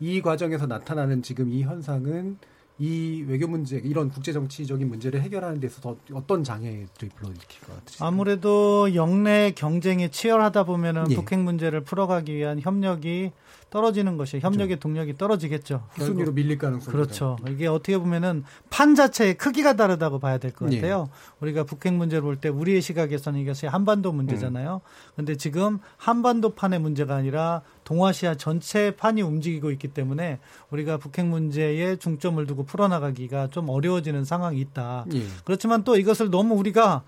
이 과정에서 나타나는 지금 이 현상은 이 외교 문제 이런 국제 정치적인 문제를 해결하는 데서 더 어떤 장애들이 불러일으킬 것 같으세요? 아무래도 영내 경쟁이 치열하다 보면은 예. 북핵 문제를 풀어가기 위한 협력이 떨어지는 것이 협력의 그렇죠. 동력이 떨어지겠죠. 후순위로 밀릴 가능성이 그렇죠. 이게 어떻게 보면은 판 자체의 크기가 다르다고 봐야 될것 예. 같아요. 예. 우리가 북핵 문제를 볼 때 우리의 시각에서는 이것이 한반도 문제잖아요. 음. 근데 지금 한반도 판의 문제가 아니라 동아시아 전체 판이 움직이고 있기 때문에 우리가 북핵 문제에 중점을 두고 풀어나가기가 좀 어려워지는 상황이 있다. 예. 그렇지만 또 이것을 너무 우리가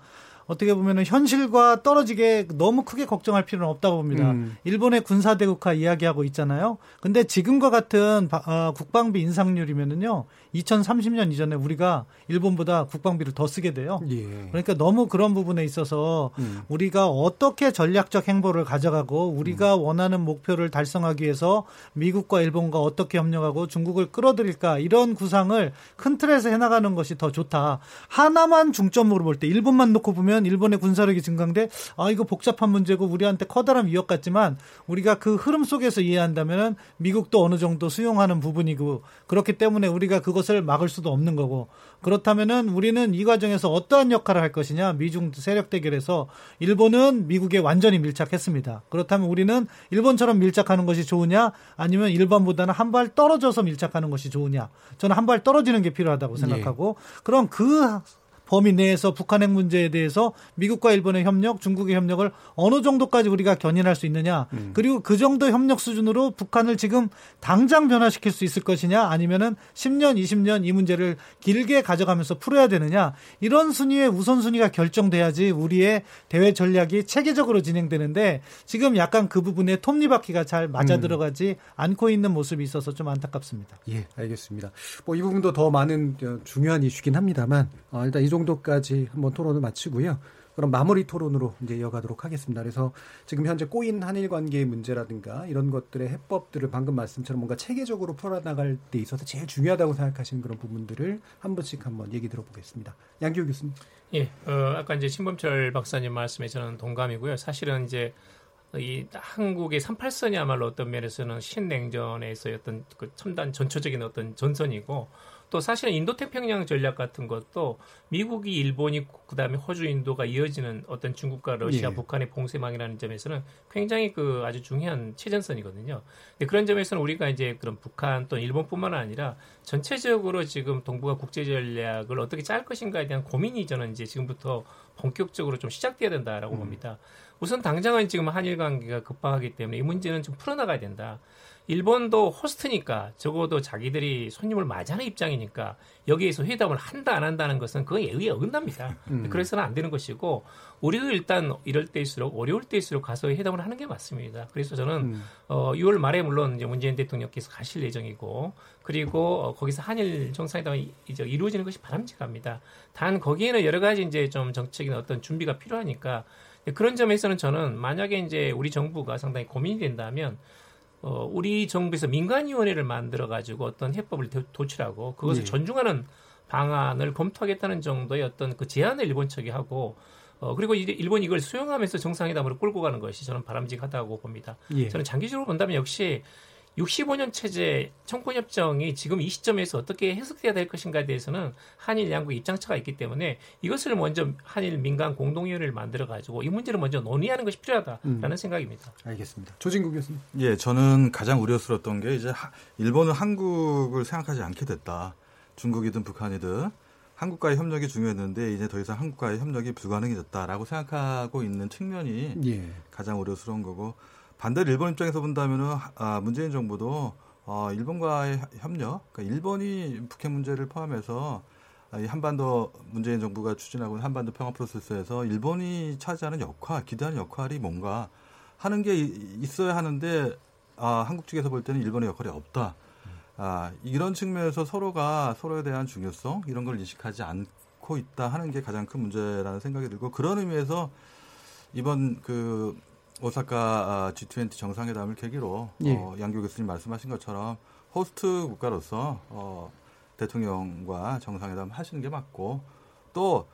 어떻게 보면은 현실과 떨어지게 너무 크게 걱정할 필요는 없다고 봅니다. 음. 일본의 군사 대국화 이야기하고 있잖아요. 근데 지금과 같은 어, 국방비 인상률이면은요. 2030년 이전에 우리가 일본보다 국방비를 더 쓰게 돼요. 예. 그러니까 너무 그런 부분에 있어서 음. 우리가 어떻게 전략적 행보를 가져가고 우리가 음. 원하는 목표를 달성하기 위해서 미국과 일본과 어떻게 협력하고 중국을 끌어들일까 이런 구상을 큰 틀에서 해나가는 것이 더 좋다. 하나만 중점으로 볼 때 일본만 놓고 보면 보면 일본의 군사력이 증강돼 아 이거 복잡한 문제고 우리한테 커다란 위협 같지만 우리가 그 흐름 속에서 이해한다면 미국도 어느 정도 수용하는 부분이고 그렇기 때문에 우리가 그것을 막을 수도 없는 거고 그렇다면은 우리는 이 과정에서 어떠한 역할을 할 것이냐 미중 세력 대결에서 일본은 미국에 완전히 밀착했습니다. 그렇다면 우리는 일본처럼 밀착하는 것이 좋으냐 아니면 일본보다는 한 발 떨어져서 밀착하는 것이 좋으냐 저는 한 발 떨어지는 게 필요하다고 생각하고 예. 그럼 그 범위 내에서 북한 핵 문제에 대해서 미국과 일본의 협력, 중국의 협력을 어느 정도까지 우리가 견인할 수 있느냐. 음. 그리고 그 정도 협력 수준으로 북한을 지금 당장 변화시킬 수 있을 것이냐 아니면은 10년, 20년 이 문제를 길게 가져가면서 풀어야 되느냐. 이런 순위의 우선순위가 결정돼야지 우리의 대외 전략이 체계적으로 진행되는데 지금 약간 그 부분에 톱니바퀴가 잘 맞아 음. 들어가지 음. 않고 있는 모습이 있어서 좀 안타깝습니다. 예, 알겠습니다. 뭐 이 부분도 더 많은 중요한 이슈긴 합니다만 어, 일단 이 정도 정도까지 한번 토론을 마치고요. 그럼 마무리 토론으로 이제 이어가도록 하겠습니다. 그래서 지금 현재 꼬인 한일 관계의 문제라든가 이런 것들의 해법들을 방금 말씀처럼 뭔가 체계적으로 풀어나갈 때 있어서 제일 중요하다고 생각하시는 그런 부분들을 한 번씩 한번 얘기 들어보겠습니다. 양기호 교수님. 예, 어, 아까 이제 신범철 박사님 말씀에 저는 동감이고요. 사실은 이제 이 한국의 38선이야말로 어떤 면에서는 신냉전에서의 어떤 그 첨단 전초적인 어떤 전선이고 또 사실은 인도 태평양 전략 같은 것도 미국이 일본이 그다음에 호주 인도가 이어지는 어떤 중국과 러시아 예. 북한의 봉쇄망이라는 점에서는 굉장히 그 아주 중요한 최전선이거든요. 근데 그런 점에서는 우리가 이제 그런 북한 또 일본뿐만 아니라 전체적으로 지금 동북아 국제 전략을 어떻게 짤 것인가에 대한 고민이 저는 이제 지금부터 본격적으로 좀 시작돼야 된다라고 음. 봅니다. 우선 당장은 지금 한일 관계가 급박하기 때문에 이 문제는 좀 풀어나가야 된다. 일본도 호스트니까 적어도 자기들이 손님을 맞이하는 입장이니까 여기에서 회담을 한다 안 한다는 것은 그건 예의에 어긋납니다. 음. 그래서는 안 되는 것이고 우리도 일단 이럴 때일수록 어려울 때일수록 가서 회담을 하는 게 맞습니다. 그래서 저는 음. 어, 6월 말에 물론 이제 문재인 대통령께서 가실 예정이고 그리고 어, 거기서 한일 정상회담이 이제 이루어지는 것이 바람직합니다. 단 거기에는 여러 가지 이제 좀 정책이나 어떤 준비가 필요하니까 그런 점에서는 저는 만약에 이제 우리 정부가 상당히 고민이 된다면 어, 우리 정부에서 민간위원회를 만들어 가지고 어떤 해법을 도 출하고 그것을 네. 존중하는 방안을 검토하겠다는 정도의 어떤 그 제안을 일본 측이 하고 어, 그리고 일본이 이걸 수용하면서 정상회담으로 끌고 가는 것이 저는 바람직하다고 봅니다. 예. 저는 장기적으로 본다면 역시 65년 체제 청구협정이 지금 이 시점에서 어떻게 해석돼야 될 것인가에 대해서는 한일 양국 입장차가 있기 때문에 이것을 먼저 한일 민간 공동위원회를 만들어 가지고 이 문제를 먼저 논의하는 것이 필요하다라는 음. 생각입니다. 알겠습니다. 조진국 교수님. 예, 저는 가장 우려스러웠던 게 이제 일본은 한국을 생각하지 않게 됐다. 중국이든 북한이든 한국과의 협력이 중요했는데 이제 더 이상 한국과의 협력이 불가능해졌다라고 생각하고 있는 측면이 예. 가장 우려스러운 거고 반대로 일본 입장에서 본다면은 아, 문재인 정부도 어, 일본과의 협력, 그러니까 일본이 북핵 문제를 포함해서 이 한반도 문재인 정부가 추진하고 있는 한반도 평화 프로세스에서 일본이 차지하는 역할, 기대하는 역할이 뭔가 하는 게 있어야 하는데 아, 한국 측에서 볼 때는 일본의 역할이 없다. 아, 이런 측면에서 서로가 서로에 대한 중요성 이런 걸 인식하지 않고 있다 하는 게 가장 큰 문제라는 생각이 들고 그런 의미에서 이번 그 오사카 G20 정상회담을 계기로 예. 어, 양교 교수님 말씀하신 것처럼 호스트 국가로서 어, 대통령과 정상회담 하시는 게 맞고 또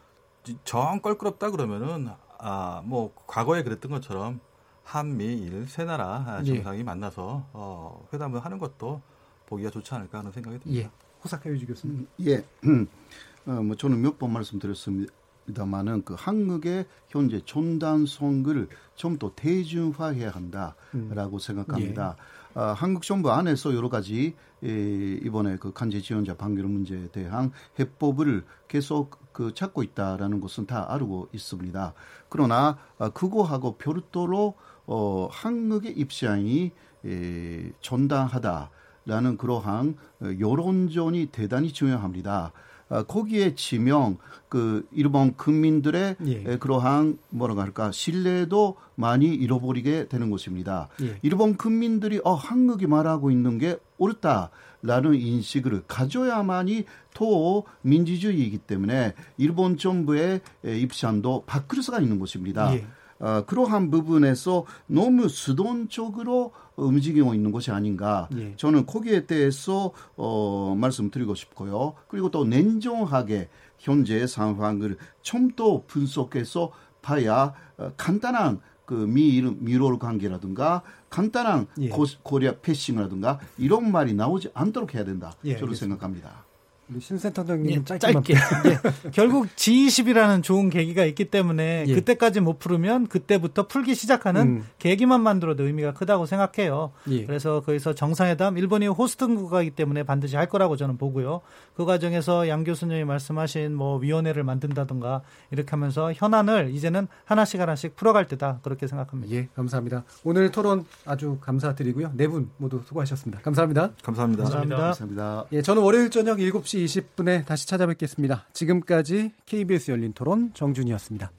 정 껄끄럽다 그러면은 아 뭐 과거에 그랬던 것처럼 한미일 세 나라 예. 정상이 예. 만나서 어, 회담을 하는 것도 보기가 좋지 않을까 하는 생각이 듭니다. 예. 호사카 유지 교수님. 예. 어, 뭐 저는 몇 번 말씀드렸습니다. 입니다만은 그 한국의 현재 촌단성을 좀 더 대중화해야 한다라고 음. 생각합니다. 예. 어, 한국 정부 안에서 여러 가지 에, 이번에 그 간제 지원자 방류 문제에 대한 해법을 계속 그 찾고 있다라는 것은 다 알고 있습니다. 그러나 어, 그거하고 별도로 어, 한국의 입장이 에, 전당하다라는 그러한 어, 여론전이 대단히 중요합니다. 어, 거기에 지명 그 일본 국민들의 예. 그러한 뭐라고 할까 신뢰도 많이 잃어버리게 되는 것입니다. 예. 일본 국민들이 어 한국이 말하고 있는 게 옳다라는 인식을 가져야만이 더 민주주의이기 때문에 일본 정부의 입장도 바꿀 수가 있는 것입니다. 예. 어, 그러한 부분에서 너무 수동적으로 움직이고 있는 것이 아닌가. 예. 저는 거기에 대해서 어, 말씀드리고 싶고요. 그리고 또 냉정하게 현재의 상황을 좀 더 분석해서 봐야 어, 간단한 그 미일 미롤 관계라든가 간단한 예. 고, 코리아 패싱이라든가 이런 말이 나오지 않도록 해야 된다. 예, 저는 알겠습니다. 생각합니다. 우리 신센터장님 예, 짧게. 네. 결국 G20이라는 좋은 계기가 있기 때문에 예. 그때까지 못 풀으면 그때부터 풀기 시작하는 음. 계기만 만들어도 의미가 크다고 생각해요. 예. 그래서 거기서 정상회담 일본이 호스트 국가이기 때문에 반드시 할 거라고 저는 보고요. 그 과정에서 양 교수님이 말씀하신 뭐 위원회를 만든다든가 이렇게 하면서 현안을 이제는 하나씩 하나씩 풀어갈 때다 그렇게 생각합니다. 예, 감사합니다. 오늘 토론 아주 감사드리고요. 네 분 모두 수고하셨습니다. 감사합니다. 감사합니다. 감사합니다. 감사합니다. 예, 저는 월요일 저녁 7시 10시 20분에 다시 찾아뵙겠습니다. 지금까지 KBS 열린 토론 정준이었습니다.